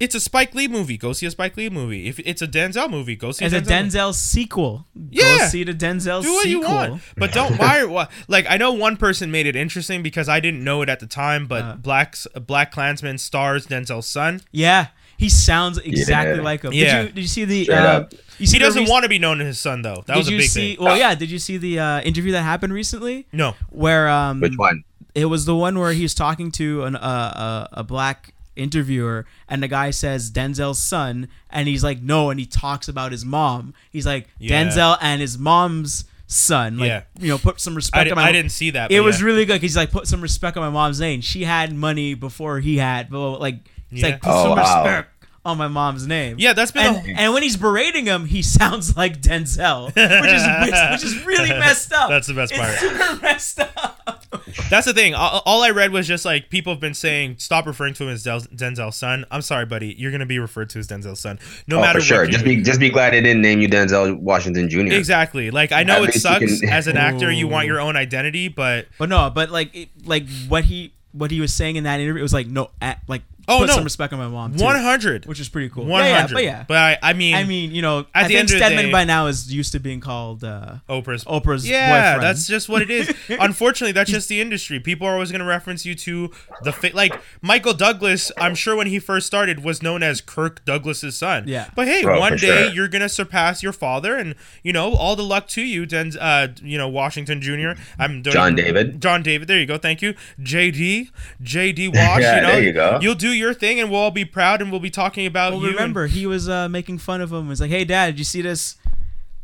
it's a Spike Lee movie. Go see a Spike Lee movie. If it's a Denzel movie, go see As a Denzel. Denzel sequel, Yeah. go see the Denzel do what sequel. you want, but don't. Why? why like I know one person made it interesting because I didn't know it at the time, but Uh. Black's Black Klansman stars Denzel's son. Yeah, he sounds exactly Yeah. like him. Yeah. Did you did you see the? Straight uh, up. You see He doesn't rec- want to be known as his son, though. That Did was a you big see? thing. Well, yeah. Did you see the uh, interview that happened recently? No. Where um, Which one? It was the one where he was talking to an uh, a, a black interviewer, and the guy says Denzel's son, and he's like, no, and he talks about his mom. He's like Yeah. Denzel and his mom's son. Like, Yeah. you know, put some respect di- on my. I didn't see that. It was yeah. really good. 'cause He's like, put some respect on my mom's name. She had money before he had, but like, he's Yeah. like, put Oh, some wow. respect on my mom's name. Yeah, that's been. And, a, and when he's berating him, he sounds like Denzel, which is which, which is really messed up. That's the best part. It's super messed up. That's the thing. All, all I read was just like people have been saying, stop referring to him as Del- Denzel's son. I'm sorry, buddy. You're gonna be referred to as Denzel's son, no oh, matter for sure. what. Just do. be, just be glad they didn't name you Denzel Washington Jr. Exactly. Like I know At it sucks can- as an actor. You want your own identity, but But no, but like it, like what he what he was saying in that interview it was like no like Oh, put no. some respect on my mom 100, which is pretty cool. 100. Yeah, yeah, but yeah. But I, I mean, I mean, you know, At I the think end Stedman day- by now is used to being called uh, Oprah's Oprah's Yeah, boyfriend. that's just what it is. Unfortunately, that's just the industry. People are always going to reference you to the fa- like Michael Douglas. I'm sure when he first started was known as Kirk Douglas's son. Yeah. But hey, Bro, one day sure. you're going to surpass your father, and you know all the luck to you, Den- uh, you know Washington Jr. I'm don't John even- David. John David. There you go. Thank you, JD. JD Wash. Yeah, you know, there you go. You'll do your thing, and we'll all be proud, and we'll be talking about Well, you. and- remember he was uh, making fun of him. He was like, "Hey, Dad, did you see this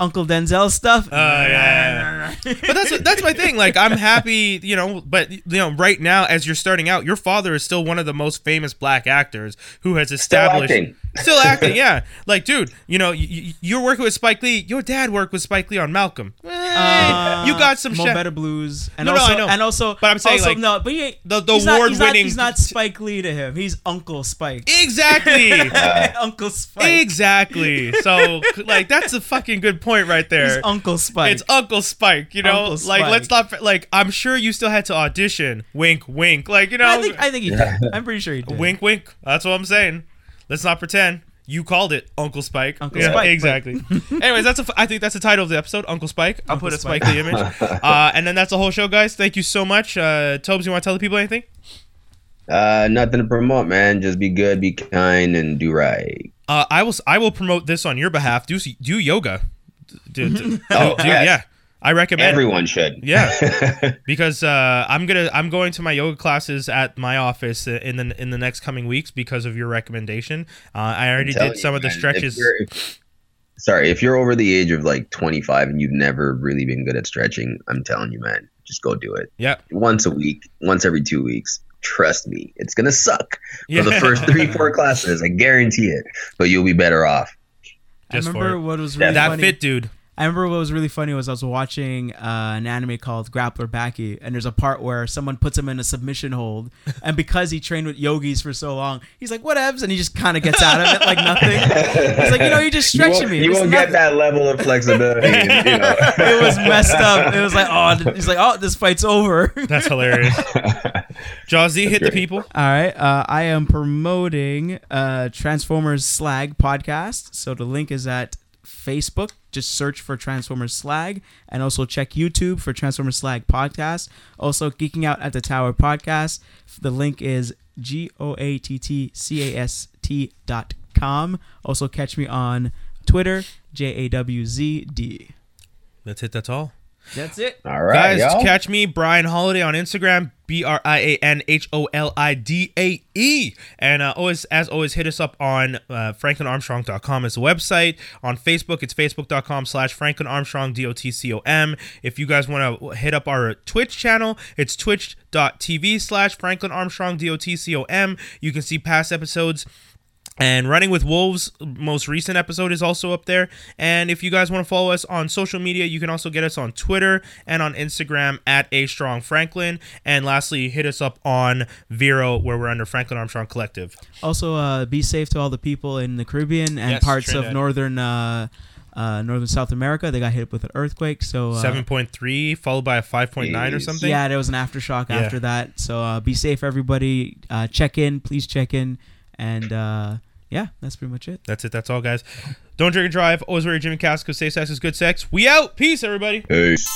Uncle Denzel stuff?" Oh, yeah. but that's that's my thing. Like I'm happy, you know. But you know, right now, as you're starting out, your father is still one of the most famous black actors who has established. acting. Still acting, yeah. Like, dude, you know, you, you- you're working with Spike Lee. Your dad worked with Spike Lee on Malcolm. Eh, Uh, you got some Mo shit. Better Blues, and No, no, also, I know. and also, But I'm saying, also, like, no, but he ain't, the- the he's not- not- award-winning- He's not Spike Lee to him. He's Uncle Spike. Exactly. Uncle Spike. exactly. So, like, that's a fucking good point right there. It's Uncle Spike. It's Uncle Spike, you know. Uncle Like, Spike. let's not like. I'm sure you still had to audition. Wink, wink. Like, you know. I think I think he did. I'm pretty sure he did. Wink, wink. That's what I'm saying. Let's not pretend. You called it Uncle Spike. Uncle Yeah, Spike, exactly. Anyways, that's a. f- I think that's the title of the episode, Uncle Spike. I'll Uncle put a Spike. Spike Lee image. Uh, and then that's the whole show, guys. Thank you so much. Uh, Tobes, you want to tell the people anything? Uh, nothing to promote, man. Just be good, be kind, and do right. Uh, I will. I will promote this on your behalf. Do do yoga. Dude, dude, Oh, dude, yes. yeah. I recommend Everyone should. Yeah. because uh, I'm gonna I'm going to my yoga classes at my office in the in the next coming weeks because of your recommendation. Uh, I already I'm did some you, of the man, stretches. if- sorry, if you're over the age of like 25 and you've never really been good at stretching, I'm telling you, man, just go do it. Yeah, Once a week, once every two weeks. Trust me, it's gonna suck yeah. for the first three, four classes. I guarantee it. But you'll be better off. I Just for remember it. what was really that funny. fit, dude. I remember what was really funny was I was watching uh, an anime called Grappler Baki, and there's a part where someone puts him in a submission hold, and because he trained with yogis for so long, he's like, "Whatevs," and he just kind of gets out of it like nothing. He's like, you know, you're just You stretching won't, me. you won't nothing." get that level of flexibility. you know. it was messed up. It was like, oh, he's like, oh, this fight's over. That's hilarious. Jawsy, hit the people. All right. Uh, I am promoting uh, Transformers Slag podcast. So the link is at Facebook. Just search for Transformers Slag and also check YouTube for Transformers Slag podcast. Also, Geeking Out at the Tower podcast. The link is G O A T T C A S T dot com. Also, catch me on Twitter, J A W Z D. That's it. That's all. That's it. All right, Guys, y'all. catch me, Brian Holiday, on Instagram, B R I A N H O L I D A E. And uh, always, as always, hit us up on uh, franklinarmstrong.com as a website. On Facebook, it's facebook.com slash franklinarmstrong, D O T C O M. If you guys want to hit up our Twitch channel, it's twitch.tv slash franklinarmstrong, D O T C O M. You can see past episodes. And Running with Wolves, most recent episode is also up there. And if you guys want to follow us on social media, you can also get us on Twitter and on Instagram at A Strong Franklin. And lastly, hit us up on Vero, where we're under Franklin Armstrong Collective. Also, uh, be safe to all the people in the Caribbean and Yes, parts Trinidad. of northern uh, uh, northern South America. They got hit with an earthquake. So uh, 7.3, followed by a 5.9 or something. Yeah, there was an aftershock Yeah. after that. So uh, be safe, everybody. Uh, check in, please check in, and uh, yeah, that's pretty much it. That's it. That's all, guys. Don't drink and drive. Always wear your Jimmy Casco. Safe sex is good sex. We out. Peace, everybody. Peace.